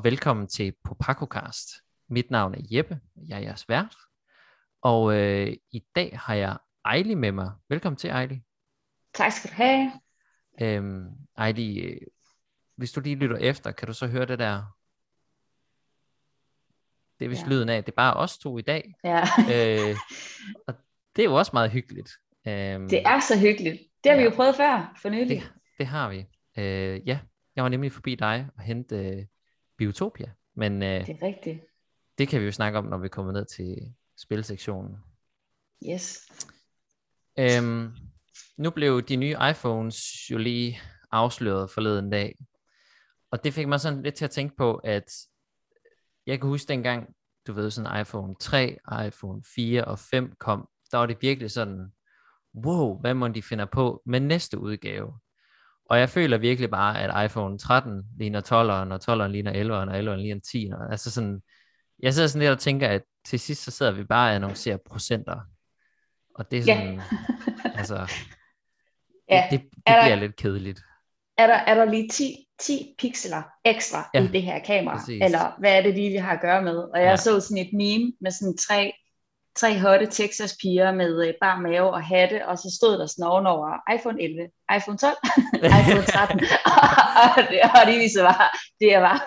Og velkommen til PopacoCast. Mit navn er Jeppe, jeg er jeres vært. Og øh, i dag har jeg Ejli med mig. Velkommen til, Ejli. Tak skal du have. Øhm, Ejli, øh, hvis du lige lytter efter, kan du så høre det der? Det er vist Ja. lyden af, det er bare os to i dag. Ja. øh, og det er jo også meget hyggeligt. Øhm, Det er så hyggeligt. Det har vi Ja. jo prøvet før, for nylig. det, det har vi. Øh, ja, jeg var nemlig forbi dig og hente øh, Biotopia. Men øh, Det er rigtigt. det kan vi jo snakke om, når vi kommer ned til spilsektionen. Yes. Øhm, nu blev de nye iPhones jo lige afsløret forleden dag. Og det fik mig sådan lidt til at tænke på, at jeg kan huske dengang, du ved, sådan iPhone 3, iPhone 4 og 5 kom, der var det virkelig sådan, wow, hvad må de finder på med næste udgave? Og jeg føler virkelig bare, at iPhone 13 ligner 12'eren, og 12'eren ligner 11'eren, og 11'eren ligner 10'eren. Altså sådan, jeg sidder sådan lidt og tænker, at til sidst så sidder vi bare og annoncerer procenter. Og det er Ja. sådan, altså, Ja. det, det, det Er der- bliver lidt kedeligt. Er der, er der lige 10, 10 pixeler ekstra Ja, i det her kamera? præcis. Eller hvad er det lige, vi har at gøre med? Og jeg Ja. så sådan et meme med sådan tre, tre hotte Texas piger med øh, bar mave og hatte, og så stod der sådan ovenover iPhone 11, iPhone 12, iPhone 13. og, det, og det viser bare, det er bare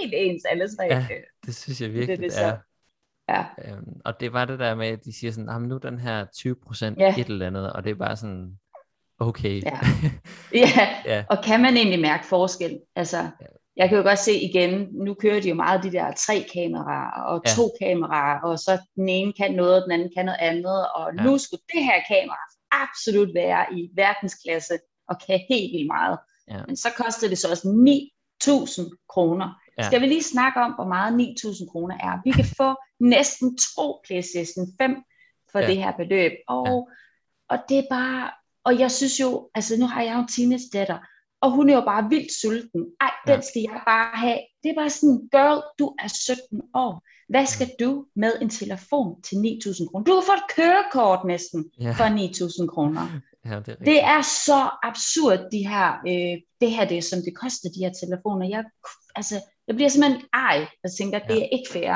helt ens alle tre. Ja, Det synes jeg virkelig, det det, er er. Ja. Øhm, og det var det der med, at de siger sådan, "Ah, men nu er den her 20% Ja. et eller andet, og det er bare sådan, okay. Ja. ja, ja. Og kan man egentlig mærke forskel? Altså, jeg kan jo godt se igen, nu kører de jo meget de der tre kameraer og Ja. to kameraer, og så den ene kan noget, og den anden kan noget andet, og Ja. nu skulle det her kamera absolut være i verdensklasse og kan helt vildt meget. Ja. Men så koster det så også 9.000 kroner. Ja. Skal vi lige snakke om, hvor meget 9.000 kroner er? Vi kan få næsten to PlayStation 5 for Ja. det her beløb, og, og det er bare, og jeg synes jo, altså nu har jeg jo en teenage datter, og hun er jo bare vildt sulten. Ej, den skal jeg bare have. Det er bare sådan, girl, du er 17 år. Hvad skal du med en telefon til 9.000 kroner? Du kan få et kørekort næsten Ja. for 9.000 kroner. ja, det er rigtigt. Det er så absurd, de her, øh, det her, det, som det koster, de her telefoner. Jeg, altså, jeg bliver simpelthen ej, og tænker, at det Ja. er ikke fair,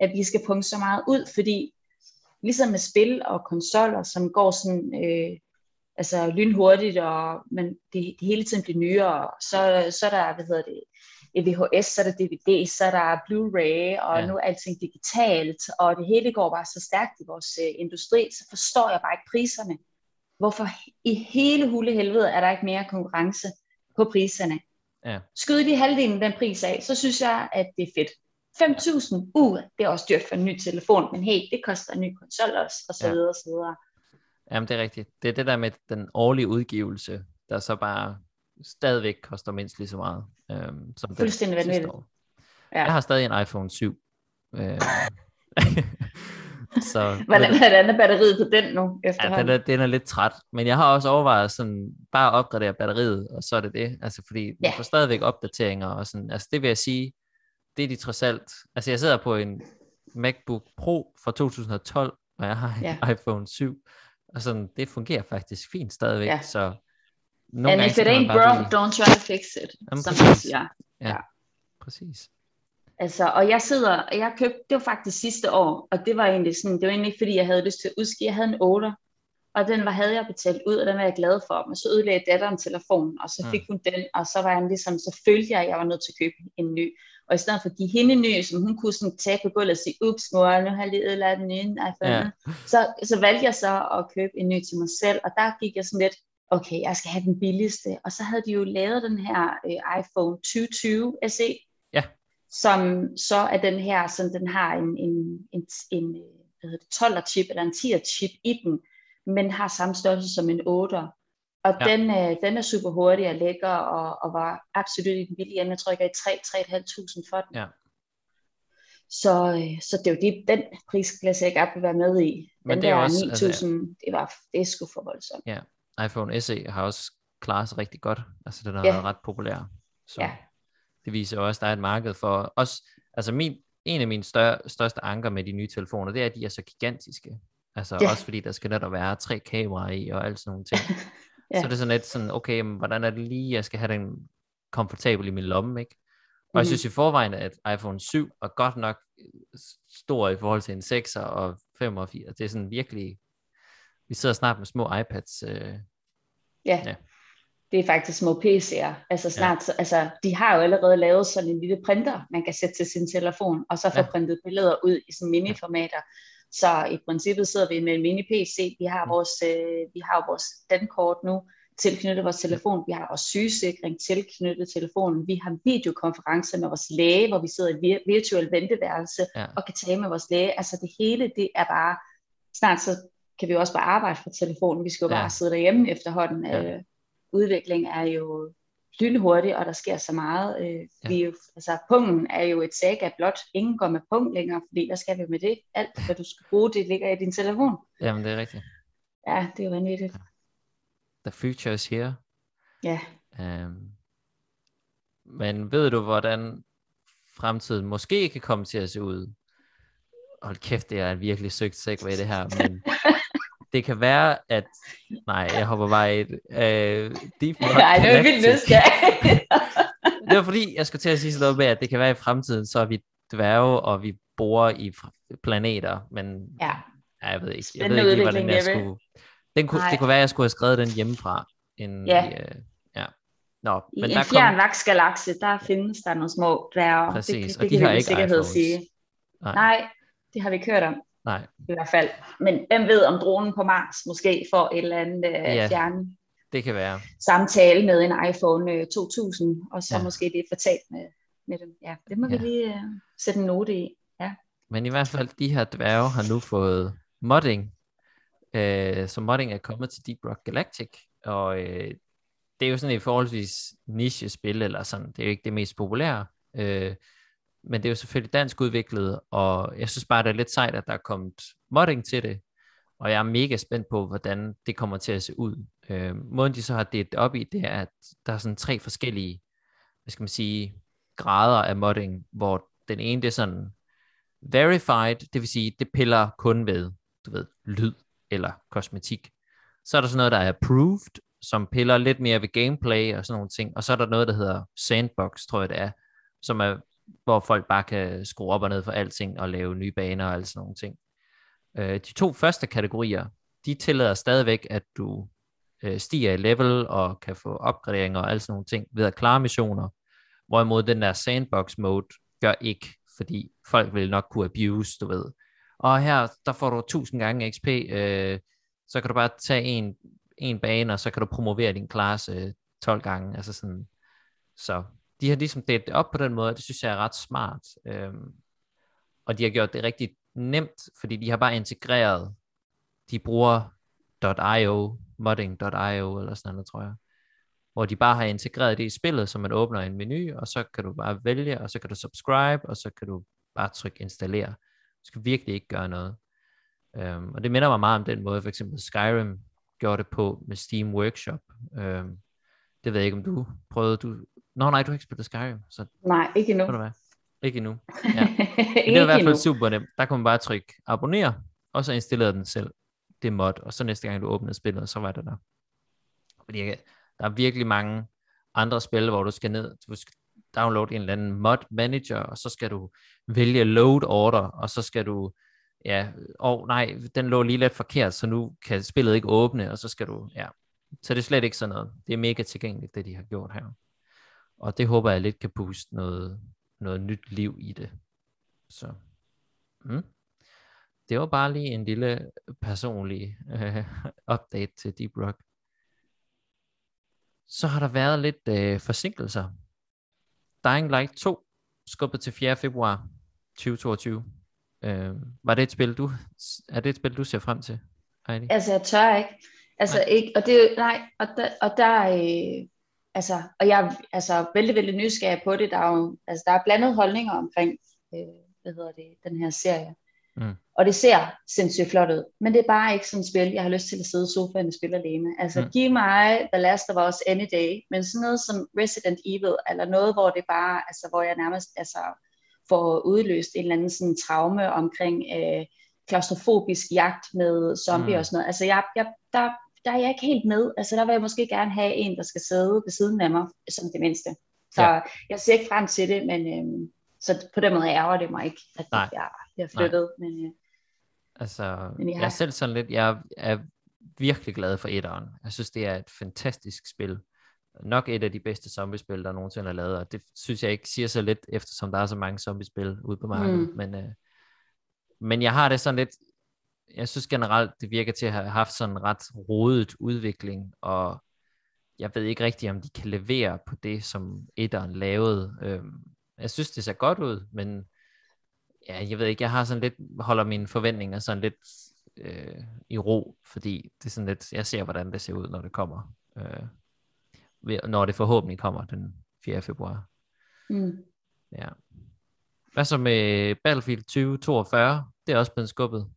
at vi skal punge så meget ud, fordi ligesom med spil og konsoller, som går sådan, øh, altså lynhurtigt, og men det, det hele tiden bliver nyere, så, så er der, hvad hedder det, VHS, så er der DVD, så er der Blu-ray, og Ja. nu er alting digitalt, og det hele går bare så stærkt i vores øh, industri, så forstår jeg bare ikke priserne. Hvorfor i hele hule helvede er der ikke mere konkurrence på priserne? Ja. Skyd lige halvdelen den pris af, så synes jeg, at det er fedt. 5.000, uh, det er også dyrt for en ny telefon, men hey, det koster en ny konsol også, og så videre, og så videre. Jamen, det er rigtigt. Det er det der med den årlige udgivelse, der så bare stadigvæk koster mindst lige så meget, øhm, som Fuldstændig vanvittigt. Ja. Jeg har stadig en iPhone 7. Øhm, så, Hvordan, hvordan er batteriet på den nu Ja, den er, den er lidt træt, men jeg har også overvejet sådan, bare at opgradere batteriet, og så er det det, altså fordi man Ja. får stadigvæk opdateringer, og sådan, altså det vil jeg sige, det er de trods alt, altså jeg sidder på en MacBook Pro fra 2012, og jeg har en Ja. iPhone 7, og sådan, det fungerer faktisk fint stadigvæk, Ja. så nogle And gange, if it ain't broke, blive, don't try to fix it, Jamen, som præcis. man siger. præcis, Altså, og jeg sidder, og jeg købte, det var faktisk sidste år, og det var egentlig sådan, det var egentlig ikke, fordi jeg havde lyst til at udskive, jeg havde en 8, og den var, havde jeg betalt ud, og den var jeg glad for, men så ødelagde datteren telefonen, og så Mm. fik hun den, og så var jeg ligesom, så følte jeg, at jeg var nødt til at købe en ny, og i stedet for at give hende en ny, som hun kunne sådan tage på gulvet og sige, ups mor, nu har jeg lige ødelagt den iPhone, Ja. så, så valgte jeg så at købe en ny til mig selv, og der gik jeg sådan lidt, okay, jeg skal have den billigste, og så havde de jo lavet den her øh, iPhone 2020 SE, Ja. som så er den her, som den har en, en, en, en øh, hvad hedder det, 12 chip eller en 10 chip i den, men har samme størrelse som en 8. Og Ja. ja. den, øh, den er super hurtig og lækker, og, og var absolut i den billige ende. Jeg tror, jeg gav 3-3.500 for den. Ja. Så, øh, så det er jo det, den prisklasse, jeg gerne vil være med i. Men Den det er der også- altså- 9.000, det, var, det er sgu for voldsomt. iPhone SE har også klaret sig rigtig godt, altså den har Ja. været ret populær, så Ja. det viser også, at der er et marked for os, altså min, en af mine større, største anker med de nye telefoner, det er, at de er så gigantiske. Altså Ja. også fordi der skal netop være tre kameraer i og alt sådan nogle ting. Ja. Så er det sådan lidt sådan, okay, men hvordan er det lige, jeg skal have den komfortabel i min lomme, ikke? Og jeg synes i forvejen, at iPhone 7 er godt nok stor i forhold til en 6'er og 5 og 4. Det er sådan virkelig, vi sidder snart med små iPads. Øh, ja. ja, det er faktisk små PC'er. Altså snart, ja. altså de har jo allerede lavet sådan en lille printer, man kan sætte til sin telefon, og så få ja. printet billeder ud i sådan mini-formater. Så i princippet sidder vi med en mini-PC. Vi har mm. vores, øh, vi har vores dankort nu tilknyttet vores telefon. Vi har vores sygesikring tilknyttet telefonen. Vi har videokonferencer med vores læge, hvor vi sidder i vir- virtuel venteværelse ja. og kan tale med vores læge. Altså det hele, det er bare, snart så kan vi også bare arbejde fra telefonen. Vi skal jo ja. bare sidde derhjemme efterhånden. Ja. Øh, udvikling er jo lynhurtig, og der sker så meget. Øh, ja. vi jo, altså, punkten er jo et saga blot. Ingen går med punkt længere, fordi der skal vi med det. Alt, hvad du skal bruge, det ligger i din telefon. Jamen, det er rigtigt. Ja, det er jo vanvittigt. The future is here. Ja. Um, men ved du, hvordan fremtiden måske kan komme til at se ud? Hold kæft, det er en virkelig søgt segway det her, men det kan være, at... Nej, jeg hopper bare i et... Uh, deep Nej, det er vildt nysgerrig. det var fordi, jeg skulle til at sige sådan noget med, at det kan være i fremtiden, så er vi dværge, og vi bor i planeter, men ja. Ja, jeg ved ikke, jeg ved ikke lige, hvordan jeg skulle... Den kunne, det kunne være, at jeg skulle have skrevet den hjemmefra. En, ja. I, uh, ja. Nå, I men en der fjern kom... vaksgalakse, der findes der nogle små dværge. Præcis, det, det, og de har ikke sikkerhed iPhones. sige. Nej. Nej, det har vi kørt om. Nej. I hvert fald. Men hvem ved, om dronen på Mars måske får et eller andet uh, ja, fjern det kan være. samtale med en iPhone 2000, øh, og så ja. måske det er fortalt med, med dem. Ja, det må ja. vi lige uh, sætte en note i. Ja. Men i hvert fald, de her dværge har nu fået modding, øh, så modding er kommet til Deep Rock Galactic, og øh, det er jo sådan et forholdsvis niche-spil, eller sådan, det er jo ikke det mest populære, øh, men det er jo selvfølgelig dansk udviklet, og jeg synes bare, det er lidt sejt, at der er kommet modding til det, og jeg er mega spændt på, hvordan det kommer til at se ud. Øh, måden de så har det op i, det er, at der er sådan tre forskellige, hvad skal man sige, grader af modding, hvor den ene det er sådan verified, det vil sige, det piller kun ved, du ved, lyd eller kosmetik. Så er der sådan noget, der er approved, som piller lidt mere ved gameplay og sådan nogle ting. Og så er der noget, der hedder sandbox, tror jeg det er, som er, hvor folk bare kan skrue op og ned for alting og lave nye baner og alt sådan nogle ting. Øh, de to første kategorier, de tillader stadigvæk, at du øh, stiger i level og kan få opgraderinger og alt sådan nogle ting ved at klare missioner. Hvorimod den der sandbox mode gør ikke, fordi folk vil nok kunne abuse, du ved, og her, der får du 1000 gange XP, øh, så kan du bare tage en, en bane, og så kan du promovere din klasse øh, 12 gange, altså sådan, så de har ligesom delt det op på den måde, det synes jeg er ret smart, Øhm, og de har gjort det rigtig nemt, fordi de har bare integreret, de bruger .io, modding.io eller sådan noget, tror jeg, hvor de bare har integreret det i spillet, så man åbner en menu, og så kan du bare vælge, og så kan du subscribe, og så kan du bare trykke installere. Du skal virkelig ikke gøre noget. Øhm, og det minder mig meget om den måde, for eksempel Skyrim gjorde det på med Steam Workshop. Øhm, det ved jeg ikke, om du prøvede. Du... Nå nej, du har ikke spillet Skyrim. Så... Nej, ikke endnu. Hvad? Ikke endnu. Ja. Men det er i hvert fald super nemt. Der kan man bare trykke abonner, og så installerer den selv det mod, og så næste gang du åbner spillet, så var det der. Fordi der er virkelig mange andre spil, hvor du skal ned, du skal downloade en eller anden mod manager, og så skal du vælge load order, og så skal du, ja, oh, nej, den lå lige lidt forkert, så nu kan spillet ikke åbne, og så skal du, ja. Så det er slet ikke sådan noget. Det er mega tilgængeligt, det de har gjort her. Og det håber jeg lidt kan booste noget, noget nyt liv i det. Så, mm. Det var bare lige en lille personlig øh, update til Deep Rock. Så har der været lidt øh, forsinkelser Dying Light 2 skubbet til 4. februar 2022. Øh, var det et spil, du, er det et spil, du ser frem til, Heidi? Altså, jeg tør ikke. Altså, nej. ikke, og det, nej, og der, og der øh, altså, og jeg er altså, vældig, vældig nysgerrig på det. Der er jo, altså, der er blandet holdninger omkring, øh, hvad hedder det, den her serie. Mm. Og det ser sindssygt flot ud. Men det er bare ikke sådan et spil, jeg har lyst til at sidde i sofaen og spille alene. Altså mm. giv mig The Last of Us any day. Men sådan noget som Resident Evil, eller noget, hvor det bare, altså hvor jeg nærmest altså, får udløst en eller anden sådan traume omkring øh, klaustrofobisk jagt med zombie mm. og sådan noget. Altså jeg, jeg, der, der er jeg ikke helt med. Altså der vil jeg måske gerne have en, der skal sidde ved siden af mig, som det mindste. Så ja. jeg ser ikke frem til det, men øh, så på den måde ærger det mig ikke, at Nej. jeg, jeg er flyttet. Men, øh, Altså, Men jeg jeg er selv sådan lidt, jeg er virkelig glad for etteren. Jeg synes, det er et fantastisk spil. Nok et af de bedste zombiespil, der nogensinde er lavet, og det synes jeg ikke siger så lidt, eftersom der er så mange zombiespil ude på markedet. Mm. Men, øh, men jeg har det sådan lidt, jeg synes generelt, det virker til at have haft sådan en ret rodet udvikling, og jeg ved ikke rigtigt, om de kan levere på det, som etteren lavede. Øhm, jeg synes, det ser godt ud, men ja, jeg ved ikke, jeg har sådan lidt, holder mine forventninger sådan lidt øh, i ro, fordi det er sådan lidt, jeg ser, hvordan det ser ud, når det kommer. Øh, når det forhåbentlig kommer den 4. februar. mm. Ja. Hvad så med Battlefield 2042? Det er også blevet skubbet.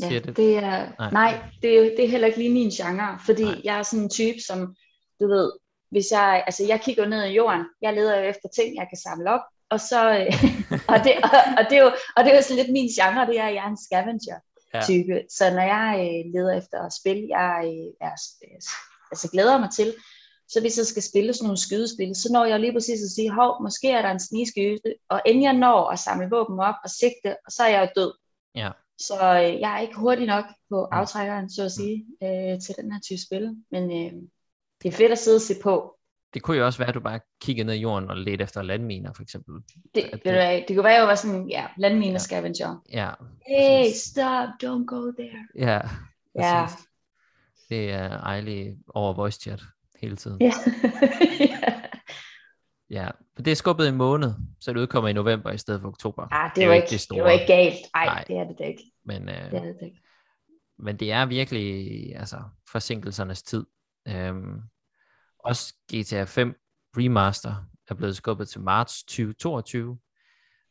Ja, det, det er, Nej. nej, det, er, det er heller ikke lige min genre, fordi Nej. jeg er sådan en type, som, du ved, hvis jeg, altså jeg kigger ned i jorden, jeg leder jo efter ting, jeg kan samle op, og så, øh, og, det, og, og, det er jo, og det er jo sådan lidt min genre, det er, at jeg er en scavenger Ja. type, så når jeg øh, leder efter spil, jeg øh, er, øh, altså glæder mig til, så hvis jeg skal spille sådan nogle skydespil, så når jeg lige præcis at sige, hov, måske er der en snigskyde, og inden jeg når at samle våben op og sigte, og så er jeg død. Ja. Så øh, jeg er ikke hurtig nok på aftrækkeren, så at sige, øh, til den her type spil. Men øh, det er fedt at sidde og se på. Det kunne jo også være, at du bare kiggede ned i jorden og ledte efter landminer, for eksempel. Det, det, det- det, kunne være, at jeg var sådan, ja, landmine Ja. scavenger. Ja, Hey, stop, don't go there. Ja, Ja. Det er ejligt over voice chat hele tiden. Ja. Ja, men det er skubbet en måned, så det udkommer i november i stedet for oktober. ah, det, Det er det, var jo ikke, det det, store. var ikke galt. Ej, Nej. Det er det da ikke. Men, øh, Det er det ikke. men det er virkelig altså, forsinkelsernes tid. Øhm, også GTA 5 Remaster er blevet skubbet til marts 2022.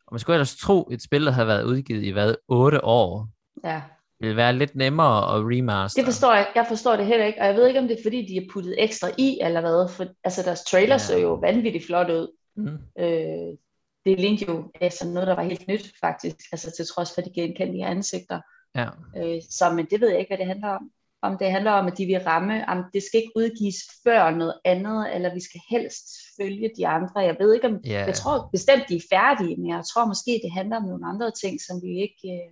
Og man skulle ellers tro, et spil, der havde været udgivet i hvad, 8 år, Ja. Ville være lidt nemmere at remaster. Det forstår jeg. Jeg forstår det heller ikke. Og jeg ved ikke, om det er, fordi de har puttet ekstra i, eller hvad. For, altså, deres trailer Ja. så jo vanvittigt flot ud. Mm. Øh, det lignede jo altså noget, der var helt nyt, faktisk. Altså til trods for, at de genkendelige ansigter. Ja, Øh, så, men det ved jeg ikke, hvad det handler om. Om det handler om, at de vil ramme, om det skal ikke udgives før noget andet, eller vi skal helst følge de andre. Jeg ved ikke, om, Ja. jeg tror bestemt, de er færdige, men jeg tror måske, det handler om nogle andre ting, som vi ikke, øh,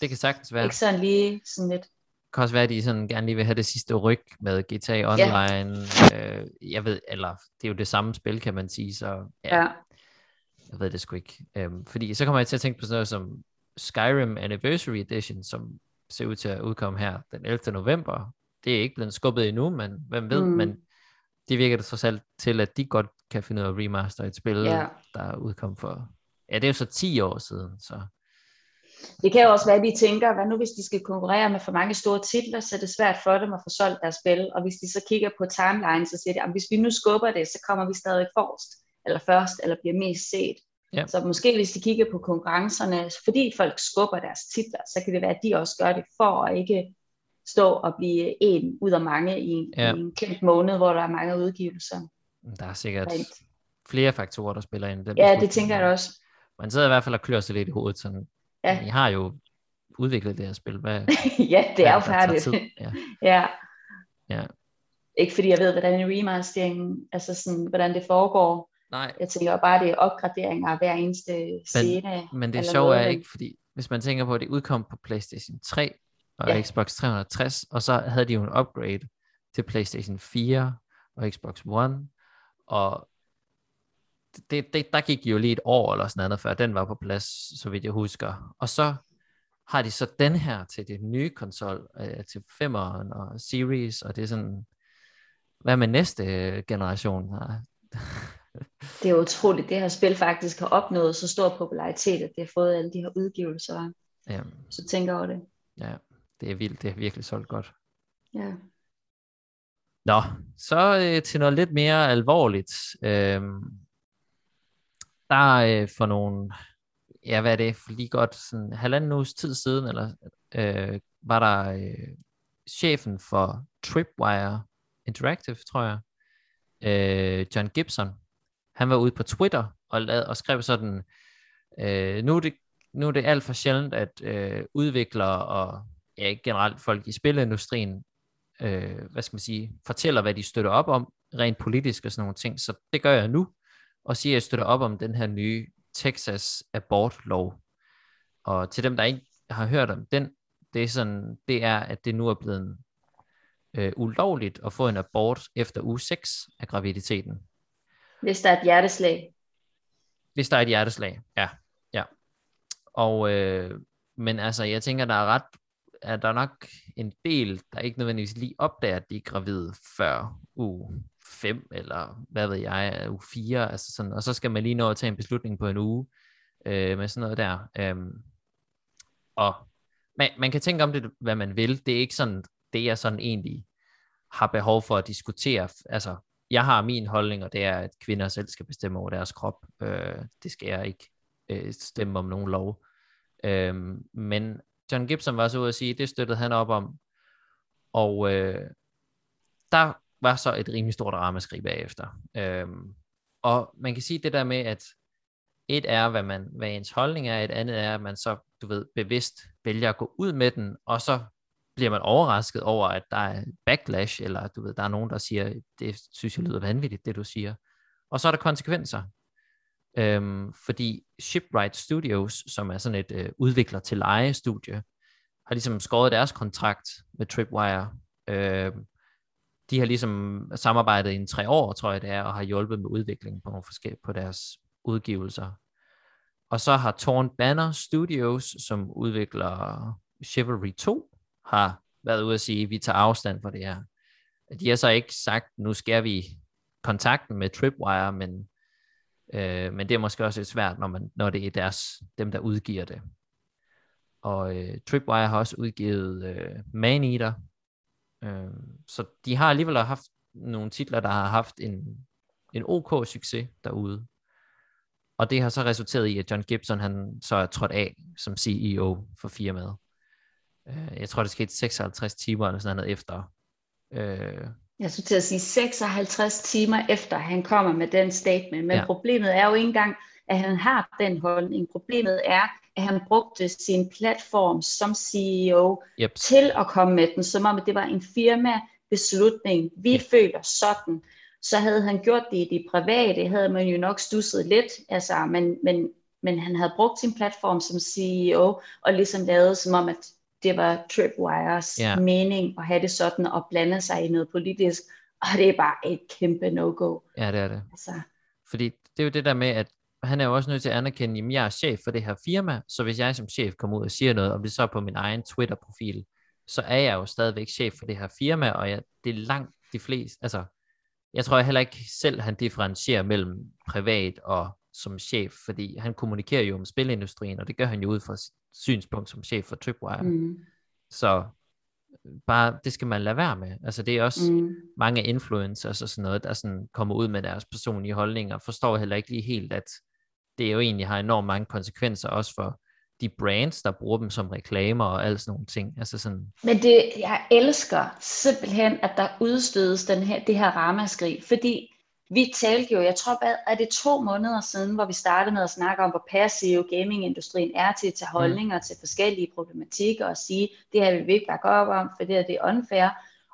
det kan sagtens være. ikke sådan lige sådan lidt. Det kan også være, at de sådan gerne lige vil have det sidste ryg med GTA Online. Øh, jeg ved, eller det er jo det samme spil, kan man sige, så ja, Ja. jeg ved det sgu ikke. Øhm, fordi så kommer jeg til at tænke på sådan noget som Skyrim Anniversary Edition, som ser ud til at udkomme her den 11. november. Det er ikke blevet skubbet endnu, men hvem ved, mm. Men det virker det trods alt til, at de godt kan finde ud af at remaster et spil, Ja. der udkom for, ja, det er jo så 10 år siden, så Det kan jo også være, at de tænker, hvad nu hvis de skal konkurrere med for mange store titler, så er det svært for dem at få solgt deres spil. Og hvis de så kigger på timeline, så siger de, at hvis vi nu skubber det, så kommer vi stadig forrest, eller først, eller bliver mest set. Ja. Så måske hvis de kigger på konkurrencerne, fordi folk skubber deres titler, så kan det være, at de også gør det for at ikke stå og blive en ud af mange i en, Ja. i en kendt måned, hvor der er mange udgivelser. der er sikkert Rent. flere faktorer, der spiller ind. Den Ja, det tænker jeg også. Man sidder i hvert fald og klør sig lidt i hovedet, sådan, Ja. I har jo udviklet det her spil. Hvad, ja, det er jo færdigt. Ja. ja. Ja. Ikke fordi jeg ved, hvordan en remastering, altså sådan, hvordan det foregår. Nej, Jeg tænker bare, det er opgraderinger af hver eneste scene. men det sjove er men- ikke, fordi hvis man tænker på, at det udkom på PlayStation 3 og Ja. Xbox 360, og så havde de jo en upgrade til PlayStation 4 og Xbox One, og det, det, der gik jo lige et år eller sådan noget, før den var på plads, så vidt jeg husker. Og så har de så den her til det nye konsol, øh, til 5'eren og Series, og det er sådan, hvad med næste generation? her? Det er utroligt, det her spil faktisk har opnået så stor popularitet, at det har fået alle de her udgivelser. Jamen, Så tænker over det. ja, det er vildt, det har virkelig solgt godt. Ja. Nå, så øh, til noget lidt mere alvorligt. Øhm, der øh, for nogle, ja hvad er det, for lige godt sådan halvanden uges tid siden, eller øh, var der øh, chefen for Tripwire Interactive, tror jeg, øh, John Gibson, han var ude på Twitter og, lad, og skrev sådan, øh, nu, er det, nu er det alt for sjældent, at øh, udviklere og ja, generelt folk i spilindustrien øh, hvad skal man sige, fortæller, hvad de støtter op om, rent politisk og sådan nogle ting. Så det gør jeg nu, og siger, at jeg støtter op om den her nye Texas abortlov. Og til dem, der ikke har hørt om den, det er, sådan, det er at det nu er blevet øh, ulovligt at få en abort efter uge 6 af graviditeten. Hvis der er et hjerteslag. Hvis der er et hjerteslag, ja. ja. Og, øh, men altså, jeg tænker, der er ret, at der er nok en del, der ikke nødvendigvis lige opdager, at de er gravide før uge 5, eller hvad ved jeg, uge 4, altså sådan, og så skal man lige nå at tage en beslutning på en uge, øh, med sådan noget der. Øhm, og man, man kan tænke om det, hvad man vil. Det er ikke sådan, det jeg sådan egentlig har behov for at diskutere. Altså, jeg har min holdning, og det er, at kvinder selv skal bestemme over deres krop. Øh, det skal jeg ikke øh, stemme om nogen lov. Øh, men John Gibson var så ude at sige, det støttede han op om. Og øh, der var så et rimelig stort ramaskrig bagefter. Øhm, og man kan sige det der med, at et er, hvad, man, hvad ens holdning er, et andet er, at man så, du ved, bevidst vælger at gå ud med den, og så bliver man overrasket over, at der er backlash, eller du ved, der er nogen, der siger, det synes jeg lyder vanvittigt, det du siger. Og så er der konsekvenser. Øhm, fordi Shipwright Studios, som er sådan et øh, udvikler til leje-studie, har ligesom skåret deres kontrakt med Tripwire. Øhm, de har ligesom samarbejdet i en tre år, tror jeg det er, og har hjulpet med udviklingen på, nogle forskellige, på deres udgivelser. Og så har Torn Banner Studios, som udvikler Chivalry 2, har været ude at sige, at vi tager afstand fra det her. De har så ikke sagt, nu skal vi kontakten med Tripwire, men, øh, men det er måske også lidt svært, når, man, når det er deres, dem, der udgiver det. Og øh, Tripwire har også udgivet øh, Maneater, øh, så de har alligevel haft nogle titler, der har haft en, en OK succes derude. Og det har så resulteret i, at John Gibson han så er trådt af som CEO for firmaet. Øh, jeg tror, det skete 56 timer eller sådan noget efter. Øh, jeg skulle til at sige 56 timer efter, han kommer med den statement. Men ja. problemet er jo ikke engang, at han har den holdning. Problemet er, at han brugte sin platform som CEO yep. til at komme med den, som om det var en firma beslutning. Vi yep. føler sådan. Så havde han gjort det i det private, havde man jo nok stusset lidt, altså, men, men, men han havde brugt sin platform som CEO, og ligesom lavet som om, at det var Tripwires ja. mening at have det sådan og blande sig i noget politisk, og det er bare et kæmpe no-go. Ja, det er det. Altså. Fordi det er jo det der med, at han er jo også nødt til at anerkende, at jeg er chef for det her firma, så hvis jeg som chef kommer ud og siger noget, og det så på min egen Twitter-profil, så er jeg jo stadigvæk chef for det her firma, og jeg, det er langt de fleste, altså, jeg tror heller ikke selv, han differentierer mellem privat og som chef, fordi han kommunikerer jo om spilindustrien, og det gør han jo ud fra synspunkt som chef for Tripwire. Mm. Så bare, det skal man lade være med. Altså det er også mm. mange influencers og sådan noget, der sådan kommer ud med deres personlige holdninger, og forstår heller ikke lige helt, at det jo egentlig har enormt mange konsekvenser også for de brands, der bruger dem som reklamer og alt sådan nogle ting. Altså sådan... Men det, jeg elsker simpelthen, at der udstødes den her, det her ramaskrig, fordi vi talte jo, jeg tror, er det to måneder siden, hvor vi startede med at snakke om, hvor passiv gamingindustrien er til at tage mm. holdninger mm. til forskellige problematikker og sige, det her vil vi ikke bakke op om, for det her det er unfair.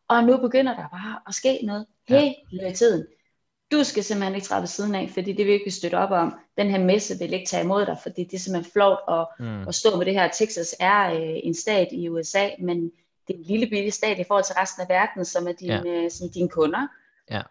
Og nu begynder der bare at ske noget hele ja. tiden. Du skal simpelthen ikke træde ved siden af, fordi det vil ikke støtte op om. Den her messe vil ikke tage imod dig, fordi det er simpelthen flot at, mm. at stå med det her. Texas er øh, en stat i USA, men det er en lille bitte stat i forhold til resten af verden, som er dine, ja. øh, som dine kunder. Ja.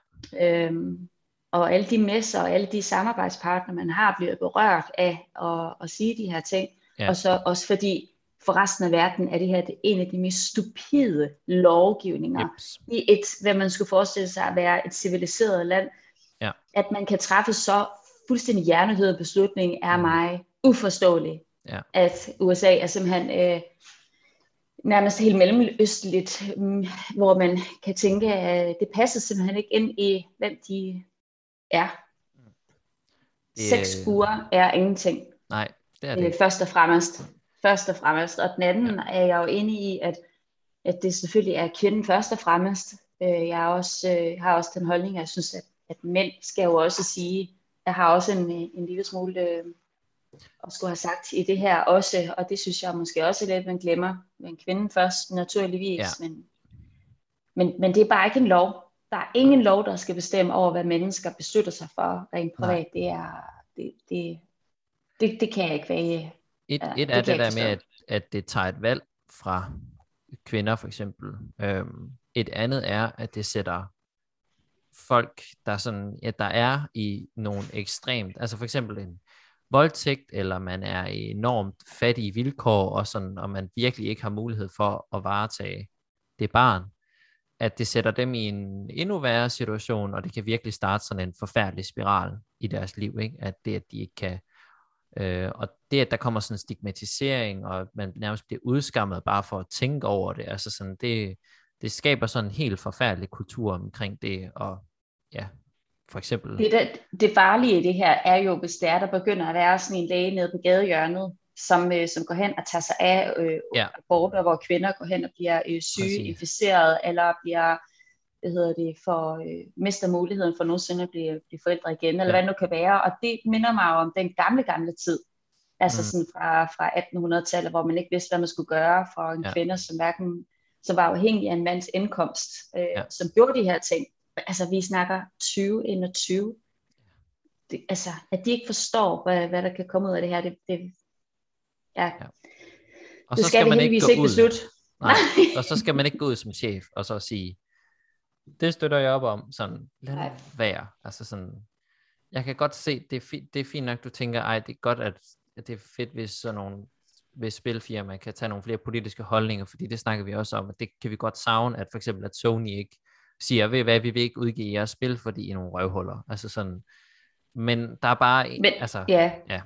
Øhm, og alle de messer og alle de samarbejdspartnere, man har, bliver berørt af at, at sige de her ting. Ja. Og så også fordi for resten af verden er det her det en af de mest stupide lovgivninger yep. i et, hvad man skulle forestille sig at være et civiliseret land. Ja. At man kan træffe så fuldstændig hjernehøjet beslutning er mm. mig uforståelig. Ja. At USA er simpelthen øh, nærmest helt mellemøstligt, øh, hvor man kan tænke, at det passer simpelthen ikke ind i, hvem de er. Det, Seks uger er ingenting. Nej, det er det. Øh, først og fremmest. Først og fremmest. Og den anden ja. er jeg jo inde i, at, at det selvfølgelig er kvinden først og fremmest. Øh, jeg er også, øh, har også den holdning, at jeg synes, at, at mænd skal jo også sige, jeg har også en, en lille smule øh, at skulle have sagt i det her også, og det synes jeg måske også lidt, man glemmer. Men kvinden først, naturligvis, ja. men, men, men det er bare ikke en lov. der er ingen lov, der skal bestemme over, hvad mennesker beslutter sig for rent privat. Det er, det, det, det, det kan jeg ikke være. Et, ja, et er det, det der med, at, at det tager et valg fra kvinder for eksempel. Øhm, et andet er, at det sætter folk, der, sådan, ja, der er i nogle ekstremt, altså for eksempel en voldtægt, eller man er i enormt fattige vilkår, og, sådan, og man virkelig ikke har mulighed for at varetage det barn, at det sætter dem i en endnu værre situation, og det kan virkelig starte sådan en forfærdelig spiral i deres liv, ikke? at det, at de ikke kan, øh, og det, at der kommer sådan en stigmatisering, og man nærmest bliver udskammet bare for at tænke over det, altså sådan, det, det skaber sådan en helt forfærdelig kultur omkring det, og ja, for eksempel... Det, det, det farlige i det her er jo, hvis det er, der begynder at være sådan en læge nede på gadehjørnet, som, øh, som går hen og tager sig af øh, ja. aborter, hvor kvinder går hen og bliver øh, syge, inficeret, eller bliver hvad hedder det, for, øh, mister muligheden for nogensinde at blive, blive forældre igen, eller ja. hvad det nu kan være. Og det minder mig jo om den gamle, gamle tid. Altså mm. sådan fra, fra 1800-tallet, hvor man ikke vidste, hvad man skulle gøre for en ja. kvinde, som hverken som var afhængig af en mands indkomst, øh, ja. som gjorde de her ting. Altså, vi snakker 2021. Det, altså, at de ikke forstår, hvad, hvad der kan komme ud af det her, det, det ja. ja. Og så skal, skal man ikke gå ikke ud. Nej, og så skal man ikke gå ud som chef, og så sige, det støtter jeg op om, sådan, lad Nej. være. Altså sådan, jeg kan godt se, det er, fint, det er fint nok, du tænker, ej, det er godt, at, at det er fedt, hvis sådan nogle hvis spilfirma kan tage nogle flere politiske holdninger, fordi det snakker vi også om, at det kan vi godt savne, at for eksempel at Sony ikke siger, ved hvad, vi vil ikke udgive jeres spil, fordi I er nogle røvhuller. Altså sådan, men der er bare, men, altså, ja. ja.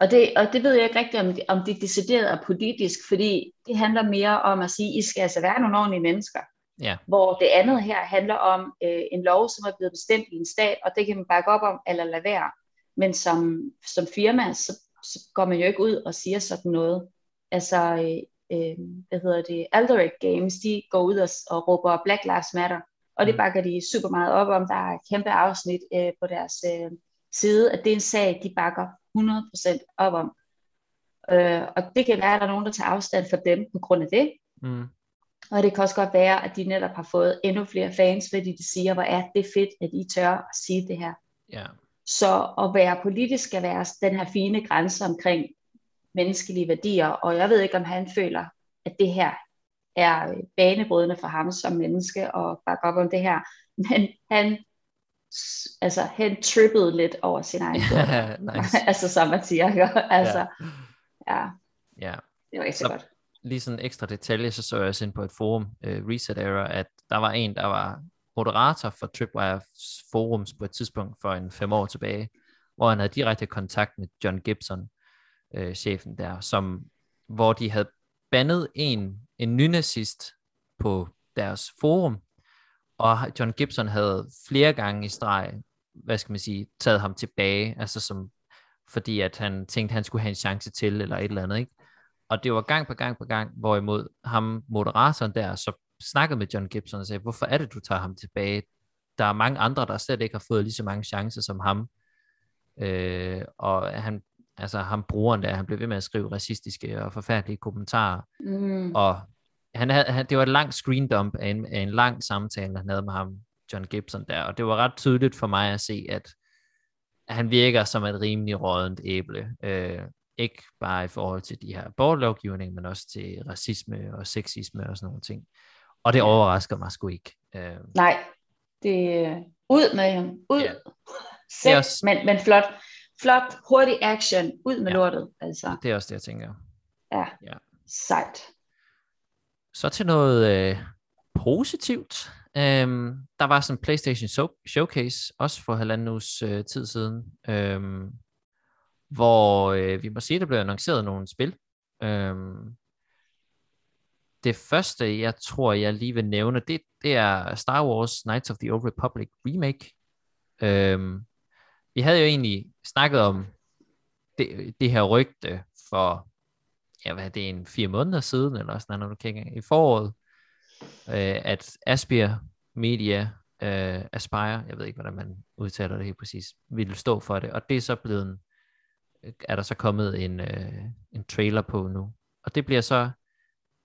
Og det, og det ved jeg ikke rigtigt, om det, om det decideret er politisk, fordi det handler mere om at sige, I skal altså være nogle ordentlige mennesker. Ja. Hvor det andet her handler om øh, en lov, som er blevet bestemt i en stat, og det kan man bakke op om eller lade være. Men som, som firma, så så går man jo ikke ud og siger sådan noget. Altså, øh, øh, hvad hedder det, Alderic Games, de går ud og, og råber Black Lives Matter, og det mm. bakker de super meget op om. Der er et kæmpe afsnit øh, på deres øh, side, at det er en sag, de bakker 100% op om. Øh, og det kan være, at der er nogen, der tager afstand for dem på grund af det. Mm. Og det kan også godt være, at de netop har fået endnu flere fans, fordi de siger, hvor er det fedt, at I tør at sige det her. Ja. Så at være politisk skal være den her fine grænse omkring menneskelige værdier, og jeg ved ikke, om han føler, at det her er banebrydende for ham som menneske og bakke op om det her. Men han, altså, han trippede lidt over sin egen ja, nice. altså som man siger. Altså, ja. ja. ja. Det var ikke så, så godt. Lige sådan en ekstra detalje, så så jeg også ind på et forum, uh, Reset Era, at der var en, der var moderator for Tripwire forums på et tidspunkt for en fem år tilbage, hvor han havde direkte kontakt med John Gibson, øh, chefen der, som, hvor de havde bandet en, en nynazist på deres forum, og John Gibson havde flere gange i streg, hvad skal man sige, taget ham tilbage, altså som, fordi at han tænkte, at han skulle have en chance til, eller et eller andet, ikke? Og det var gang på gang på gang, hvorimod ham, moderatoren der, så snakkede med John Gibson og sagde, hvorfor er det, du tager ham tilbage? Der er mange andre, der slet ikke har fået lige så mange chancer som ham. Øh, og han, altså ham brugeren der, han blev ved med at skrive racistiske og forfærdelige kommentarer. Mm. Og han havde, han, det var et langt screen dump af en, af en lang samtale, han havde med ham, John Gibson der, og det var ret tydeligt for mig at se, at han virker som et rimelig rådent æble. Øh, ikke bare i forhold til de her borgerlovgivning, men også til racisme og sexisme og sådan nogle ting. Og det overrasker mig sgu ikke. Øh. Nej, det er ud med ham. Ud. Ja. er også... men, men flot. Flot, hurtig action. Ud med ja. lortet. Altså. Det er også det, jeg tænker. Ja, ja. sejt. Så til noget øh, positivt. Øhm, der var sådan en PlayStation Showcase, også for halvanden uges øh, tid siden, øhm, hvor øh, vi må sige, der blev annonceret nogle spil. Øhm, det første, jeg tror, jeg lige vil nævne, det, det er Star Wars Knights of the Old Republic remake. Øhm, vi havde jo egentlig snakket om det, det her rygte for, ja, hvad er det, en fire måneder siden, eller sådan noget, du kigger i foråret, øh, at Aspire Media, øh, Aspire, jeg ved ikke, hvordan man udtaler det helt præcis, ville stå for det, og det er så blevet, er der så kommet en, øh, en trailer på nu, og det bliver så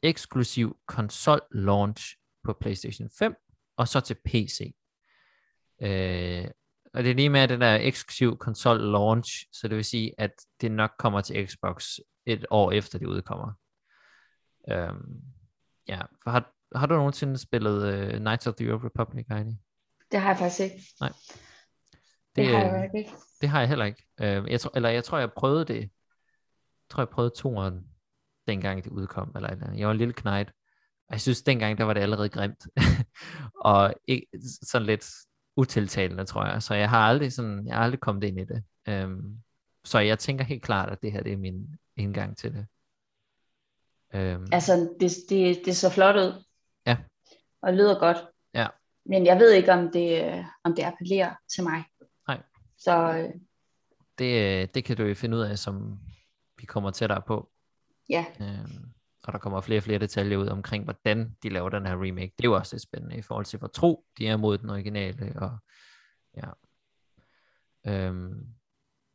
eksklusiv konsol launch på PlayStation 5 og så til PC. Øh, og det er lige med den der eksklusiv konsol launch, så det vil sige, at det nok kommer til Xbox et år efter det udkommer. Øhm, ja, for har, har du nogensinde spillet uh, Knights of the Old Republic, Heidi? Det har jeg faktisk ikke. Nej. Det, det har øh, jeg ikke. Det har jeg heller ikke. Øh, jeg tror, eller jeg tror, jeg prøvede det. Jeg tror, jeg prøvede toeren, dengang det udkom. Eller, eller. Jeg var en lille knight. Og jeg synes, dengang, der var det allerede grimt. og ikke, sådan lidt utiltalende, tror jeg. Så jeg har aldrig, sådan, jeg har aldrig kommet ind i det. Um, så jeg tænker helt klart, at det her det er min indgang til det. Um, altså, det, det, det så flot ud. Ja. Og lyder godt. Ja. Men jeg ved ikke, om det, om det appellerer til mig. Nej. Så øh, det, det kan du jo finde ud af, som vi kommer tættere på. Ja. Um, og der kommer flere og flere detaljer ud omkring, hvordan de laver den her remake. Det er jo også lidt spændende i forhold til, hvor tro de er mod den originale. Og, ja. øhm,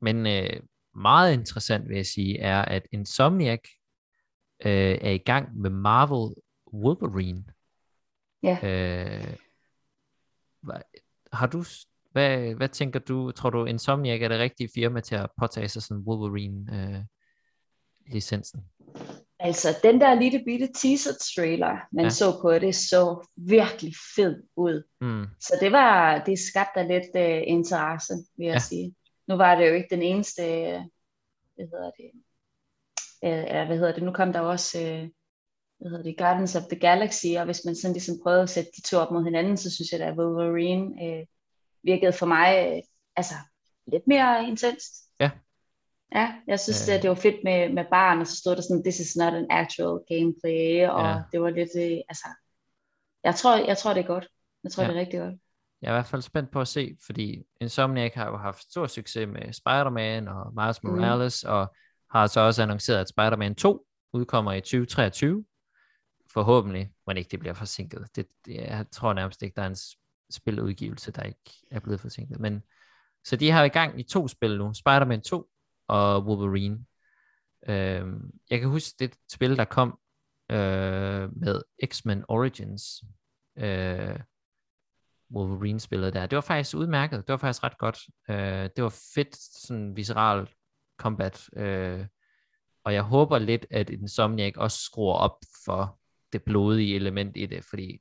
men øh, meget interessant vil jeg sige, er, at Insomniac øh, er i gang med Marvel Wolverine. Ja. Øh, hvad, har du, hvad, hvad tænker du, tror du Insomniac er det rigtige firma til at påtage sig sådan Wolverine øh, licensen? Altså, den der lille bitte teaser trailer, man ja. så på det, så virkelig fed ud. Mm. Så det var, det skabte lidt uh, interesse, vil jeg ja. sige. Nu var det jo ikke den eneste, uh, hvad hedder det, uh, hvad hedder det, nu kom der også, uh, hvad hedder det, Guardians of the Galaxy, og hvis man sådan ligesom prøvede at sætte de to op mod hinanden, så synes jeg, at Wolverine uh, virkede for mig, uh, altså, lidt mere intenst. Ja. Ja, jeg synes, øh. at det var fedt med, med barn, og så stod der sådan, this is not an actual gameplay, og ja. det var lidt, øh, altså, jeg tror, jeg tror, det er godt. Jeg tror, ja. det er rigtig godt. Jeg er i hvert fald spændt på at se, fordi Insomniac har jo haft stor succes med Spider-Man og Miles mm. Morales, mm. og har så også annonceret, at Spider-Man 2 udkommer i 2023. Forhåbentlig, men ikke det bliver forsinket. Det, det, jeg tror nærmest ikke, der er en spiludgivelse, der ikke er blevet forsinket. Men, så de har i gang i to spil nu. Spider-Man 2 og Wolverine. Øh, jeg kan huske det spil, der kom øh, med X-Men Origins. Øh, Wolverine-spillet der. Det var faktisk udmærket. Det var faktisk ret godt. Øh, det var fedt, sådan visceral combat. Øh, og jeg håber lidt, at Insomniac også skruer op for det blodige element i det, fordi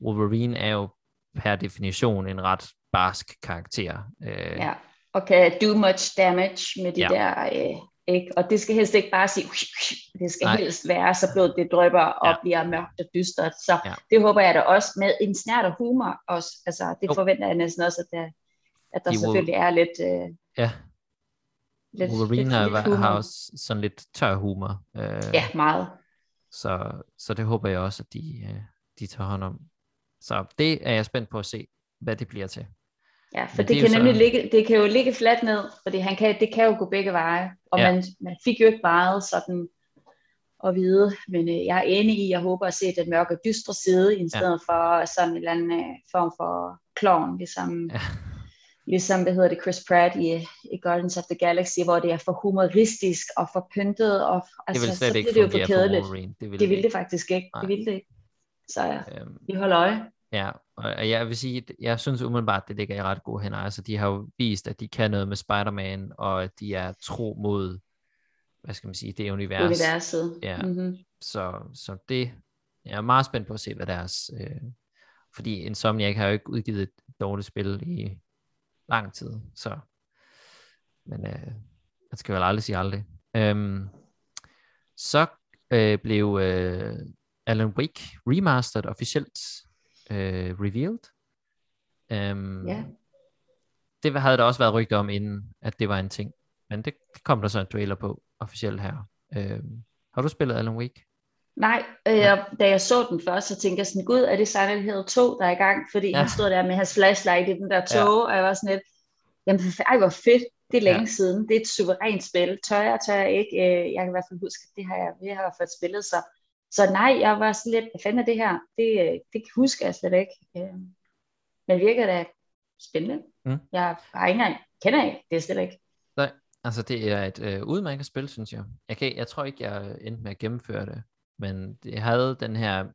Wolverine er jo per definition en ret barsk karakter. Øh, ja og kan do much damage med de ja. der, øh, ikke? og det skal helst ikke bare sige, det skal Nej. helst være, så blodet det drypper og ja. bliver mørkt og dystert, så ja. det håber jeg da også med en snært af humor også, altså det oh. forventer jeg næsten også, at der, at der de selvfølgelig will... er lidt, øh, ja. lidt Wolverine lidt, har, lidt har også sådan lidt tør humor. Øh, ja, meget. Så, så det håber jeg også, at de, øh, de tager hånd om. Så det er jeg spændt på at se, hvad det bliver til. Ja, for det, det, kan nemlig så... ligge, det kan jo ligge fladt ned, fordi han kan, det kan jo gå begge veje, og ja. man, man fik jo ikke meget sådan at vide, men øh, jeg er enig i, jeg håber at se den mørke, dystre side, i stedet ja. for sådan en eller anden øh, form for klovn, ligesom, ja. ligesom, hvad hedder det, Chris Pratt i, i Guardians of the Galaxy, hvor det er for humoristisk og for pyntet, og altså, det vil slet så ikke det jo for kedeligt. Det vil det, det, det faktisk ikke. Nej. Det vil det ikke. Så ja, øhm, vi holder øje. Ja, og jeg vil sige, jeg synes umiddelbart, det ligger i ret gode hænder. Altså, de har jo vist, at de kan noget med Spider-Man, og at de er tro mod, hvad skal man sige, det univers. Universet. Ja, mm-hmm. så, så det, jeg er meget spændt på at se, hvad deres, øh, fordi Insomniac har jo ikke udgivet et dårligt spil i lang tid, så, men øh, man skal vel aldrig sige aldrig. Øhm, så øh, blev øh, Alan Wake remastered officielt øh, revealed. Um, ja. Det havde der også været rygter om inden, at det var en ting. Men det kom der så en trailer på officielt her. Um, har du spillet Alan Wake? Nej, øh, ja. da jeg så den først, så tænkte jeg sådan, gud, er det Silent Hill 2, der er i gang? Fordi ja. han stod der med hans flashlight i den der tog, ja. og jeg var sådan lidt, jamen ej, hvor fedt, det er længe ja. siden, det er et suverænt spil, tør jeg, tør jeg ikke, øh, jeg kan i hvert fald huske, at det har jeg, jeg har fået spillet, så så nej, jeg var sådan lidt, hvad fanden er det her? Det, det husker jeg slet ikke. Øh, men virker da spændende. Mm. Jeg har ikke engang, kender ikke, det er slet ikke. Nej, altså det er et øh, udmærket spil, synes jeg. Jeg, kan, jeg tror ikke, jeg endte med at gennemføre det, men det havde den her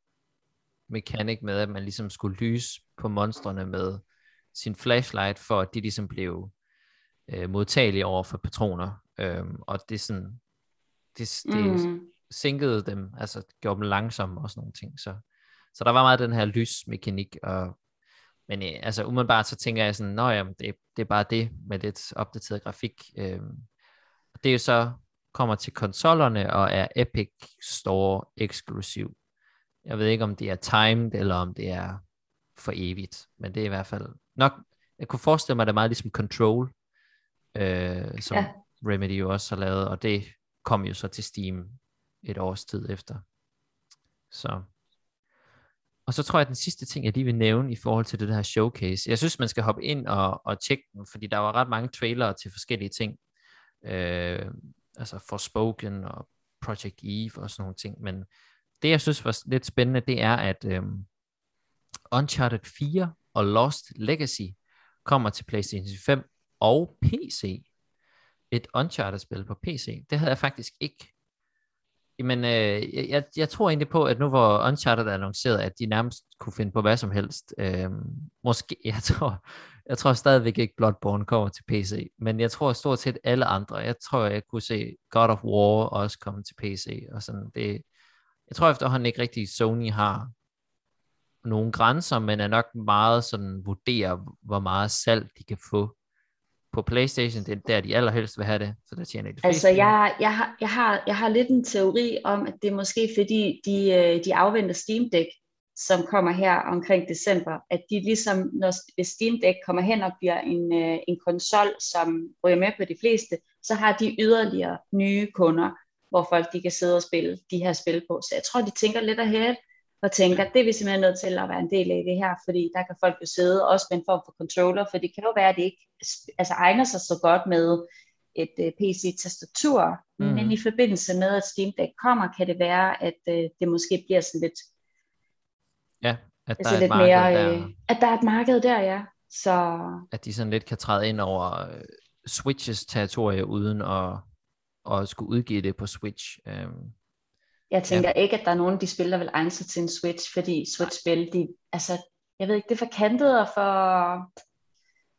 mekanik med, at man ligesom skulle lyse på monstrene med sin flashlight, for at de ligesom blev øh, modtagelige over for patroner. Øhm, og det sådan, det, det mm. Sænkede dem, altså gjorde dem langsomme og sådan nogle ting. Så, så der var meget den her lysmekanik, og, men øh, altså umiddelbart så tænker jeg sådan, nå jamen, det, det er bare det med lidt opdateret grafik. Øhm, det er jo så kommer til konsollerne og er Epic Store eksklusiv. Jeg ved ikke, om det er timed, eller om det er for evigt, men det er i hvert fald nok, jeg kunne forestille mig, at det er meget ligesom Control, øh, som ja. Remedy jo også har lavet, og det kom jo så til Steam et års tid efter. Så. Og så tror jeg, at den sidste ting, jeg lige vil nævne i forhold til det her showcase, jeg synes, man skal hoppe ind og, og tjekke den, fordi der var ret mange trailere til forskellige ting. Øh, altså Forspoken og Project Eve og sådan nogle ting, men det, jeg synes var lidt spændende, det er, at øh, Uncharted 4 og Lost Legacy kommer til PlayStation 5 og PC. Et Uncharted-spil på PC. Det havde jeg faktisk ikke. Men øh, jeg, jeg tror egentlig på, at nu hvor Uncharted er annonceret, at de nærmest kunne finde på hvad som helst. Øh, måske, jeg tror, jeg tror stadigvæk ikke Bloodborne kommer til PC, men jeg tror stort set alle andre. Jeg tror, jeg kunne se God of War også komme til PC. Og sådan. Det, jeg tror efterhånden ikke rigtig, Sony har nogle grænser, men er nok meget sådan vurderer, hvor meget salg de kan få på Playstation, det er der, de allerhelst vil have det, så der tjener de Altså, jeg, jeg, har, jeg, har, jeg har lidt en teori om, at det er måske fordi, de, øh, de afventer Steam Deck, som kommer her omkring december, at de ligesom, når Steam Deck kommer hen og bliver en, øh, en konsol, som ryger med på de fleste, så har de yderligere nye kunder, hvor folk de kan sidde og spille de her spil på. Så jeg tror, de tænker lidt ahead, og tænker, at det er vi simpelthen nødt til at være en del af det her, fordi der kan folk jo sidde også med en form for controller, for det kan jo være, at det ikke altså, egner sig så godt med et uh, øh, PC-tastatur, mm. men i forbindelse med, at Steam Deck kommer, kan det være, at uh, det måske bliver sådan lidt, ja, at der, altså er lidt mere, der. Uh, at der er et marked der, ja. Så... At de sådan lidt kan træde ind over uh, Switches territorie uden at, at skulle udgive det på Switch. Um, jeg tænker ja. ikke, at der er nogen af de spil, der vil egne sig til en Switch, fordi Switch-spil, de, altså, jeg ved ikke, det er for kantet og for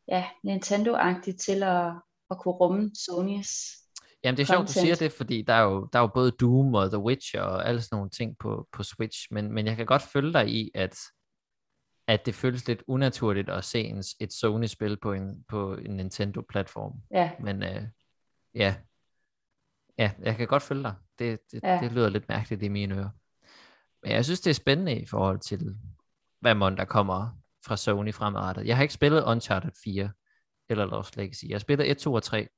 ja, Nintendo-agtigt til at, at kunne rumme Sony's Jamen det er sjovt, du siger det, fordi der er, jo, der er jo både Doom og The Witcher og alle sådan nogle ting på, på Switch, men, men jeg kan godt følge dig i, at, at det føles lidt unaturligt at se en, et Sony-spil på en, på en Nintendo-platform. Ja. Men øh, ja, Ja, jeg kan godt følge dig. Det, det, ja. det lyder lidt mærkeligt i mine ører. Men jeg synes, det er spændende i forhold til, hvad månd der kommer fra Sony fremadrettet. Jeg har ikke spillet Uncharted 4 eller Lost Legacy. Jeg har spillet 1, 2 og 3.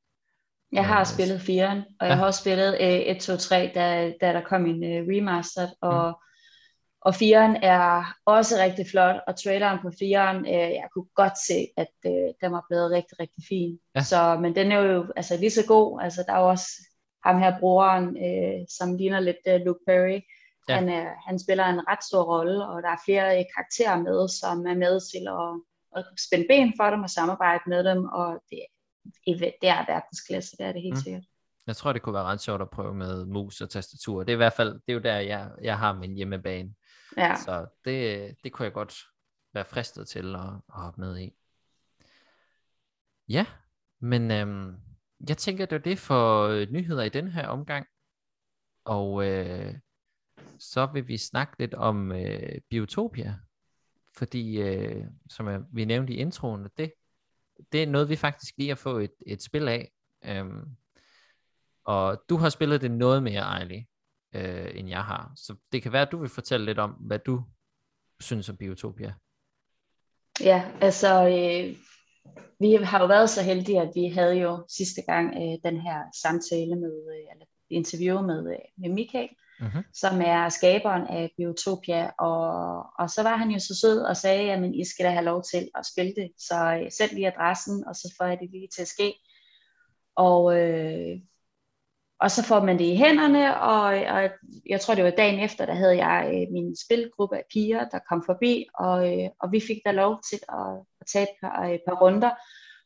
Jeg har spillet 4'eren, og ja. jeg har også spillet uh, 1, 2, 3, da, da der kom en uh, remastered, og, mm. og 4'eren er også rigtig flot, og traileren på 4'eren, uh, jeg kunne godt se, at uh, den var blevet rigtig, rigtig fin. Ja. Så, men den er jo altså, lige så god, altså der er jo også ham her brugeren, øh, som ligner lidt øh, Luke Perry. Ja. Han, øh, han spiller en ret stor rolle, og der er flere øh, karakterer med, som er med til at, at spænde ben for dem og samarbejde med dem, og det, det er verdensklasse, det er det helt mm. sikkert. Jeg tror, det kunne være ret sjovt at prøve med mus og tastatur. Det er i hvert fald, det er jo der, jeg, jeg har min hjemmebane. Ja. Så det, det kunne jeg godt være fristet til at, at hoppe med i. Ja, men øhm, jeg tænker, det er det for øh, nyheder i den her omgang. Og øh, så vil vi snakke lidt om øh, Biotopia. Fordi, øh, som jeg, vi nævnte i introen, det, det er noget, vi faktisk lige har fået et, et spil af. Øhm, og du har spillet det noget mere, Ejli, øh, end jeg har. Så det kan være, at du vil fortælle lidt om, hvad du synes om Biotopia. Ja, altså øh, vi har jo været så heldige, at vi havde jo sidste gang øh, den her samtale med, øh, eller interview med, øh, med Michael, uh-huh. som er skaberen af Biotopia, og, og så var han jo så sød og sagde, at I skal da have lov til at spille det, så øh, send lige adressen, og så får jeg det lige til at ske. Og, øh, og så får man det i hænderne, og, og jeg tror det var dagen efter, der havde jeg øh, min spilgruppe af piger, der kom forbi, og, øh, og vi fik der lov til at, at tage et par, et par runder.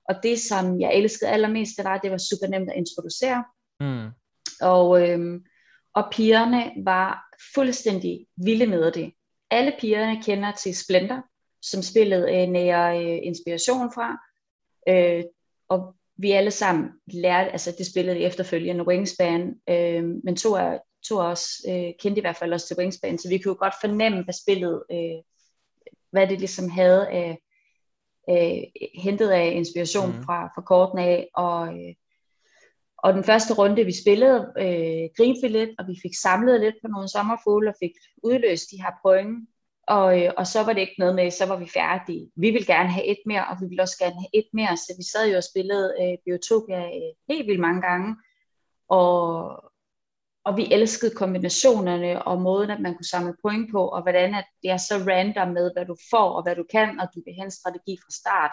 Og det, som jeg elskede allermest, det var, at det var super nemt at introducere. Mm. Og, øh, og pigerne var fuldstændig vilde med det. Alle pigerne kender til Splendor, som spillet øh, nærer øh, inspiration fra. Øh, og vi alle sammen lærte, altså det spillede efterfølgende Wingspan, øh, men to af, to af os øh, kendte i hvert fald også til Wingspan, så vi kunne godt fornemme, hvad spillet, øh, hvad det ligesom havde af, øh, hentet af inspiration mm. fra, fra korten af, og, øh, og den første runde, vi spillede, øh, grinte vi lidt, og vi fik samlet lidt på nogle sommerfugle, og fik udløst de her point, og, øh, og så var det ikke noget med, så var vi færdige. Vi ville gerne have et mere, og vi ville også gerne have et mere, så vi sad jo og spillede øh, Biotopia øh, helt vildt mange gange, og, og vi elskede kombinationerne og måden, at man kunne samle point på, og hvordan at det er så random med, hvad du får og hvad du kan, og du kan have en strategi fra start.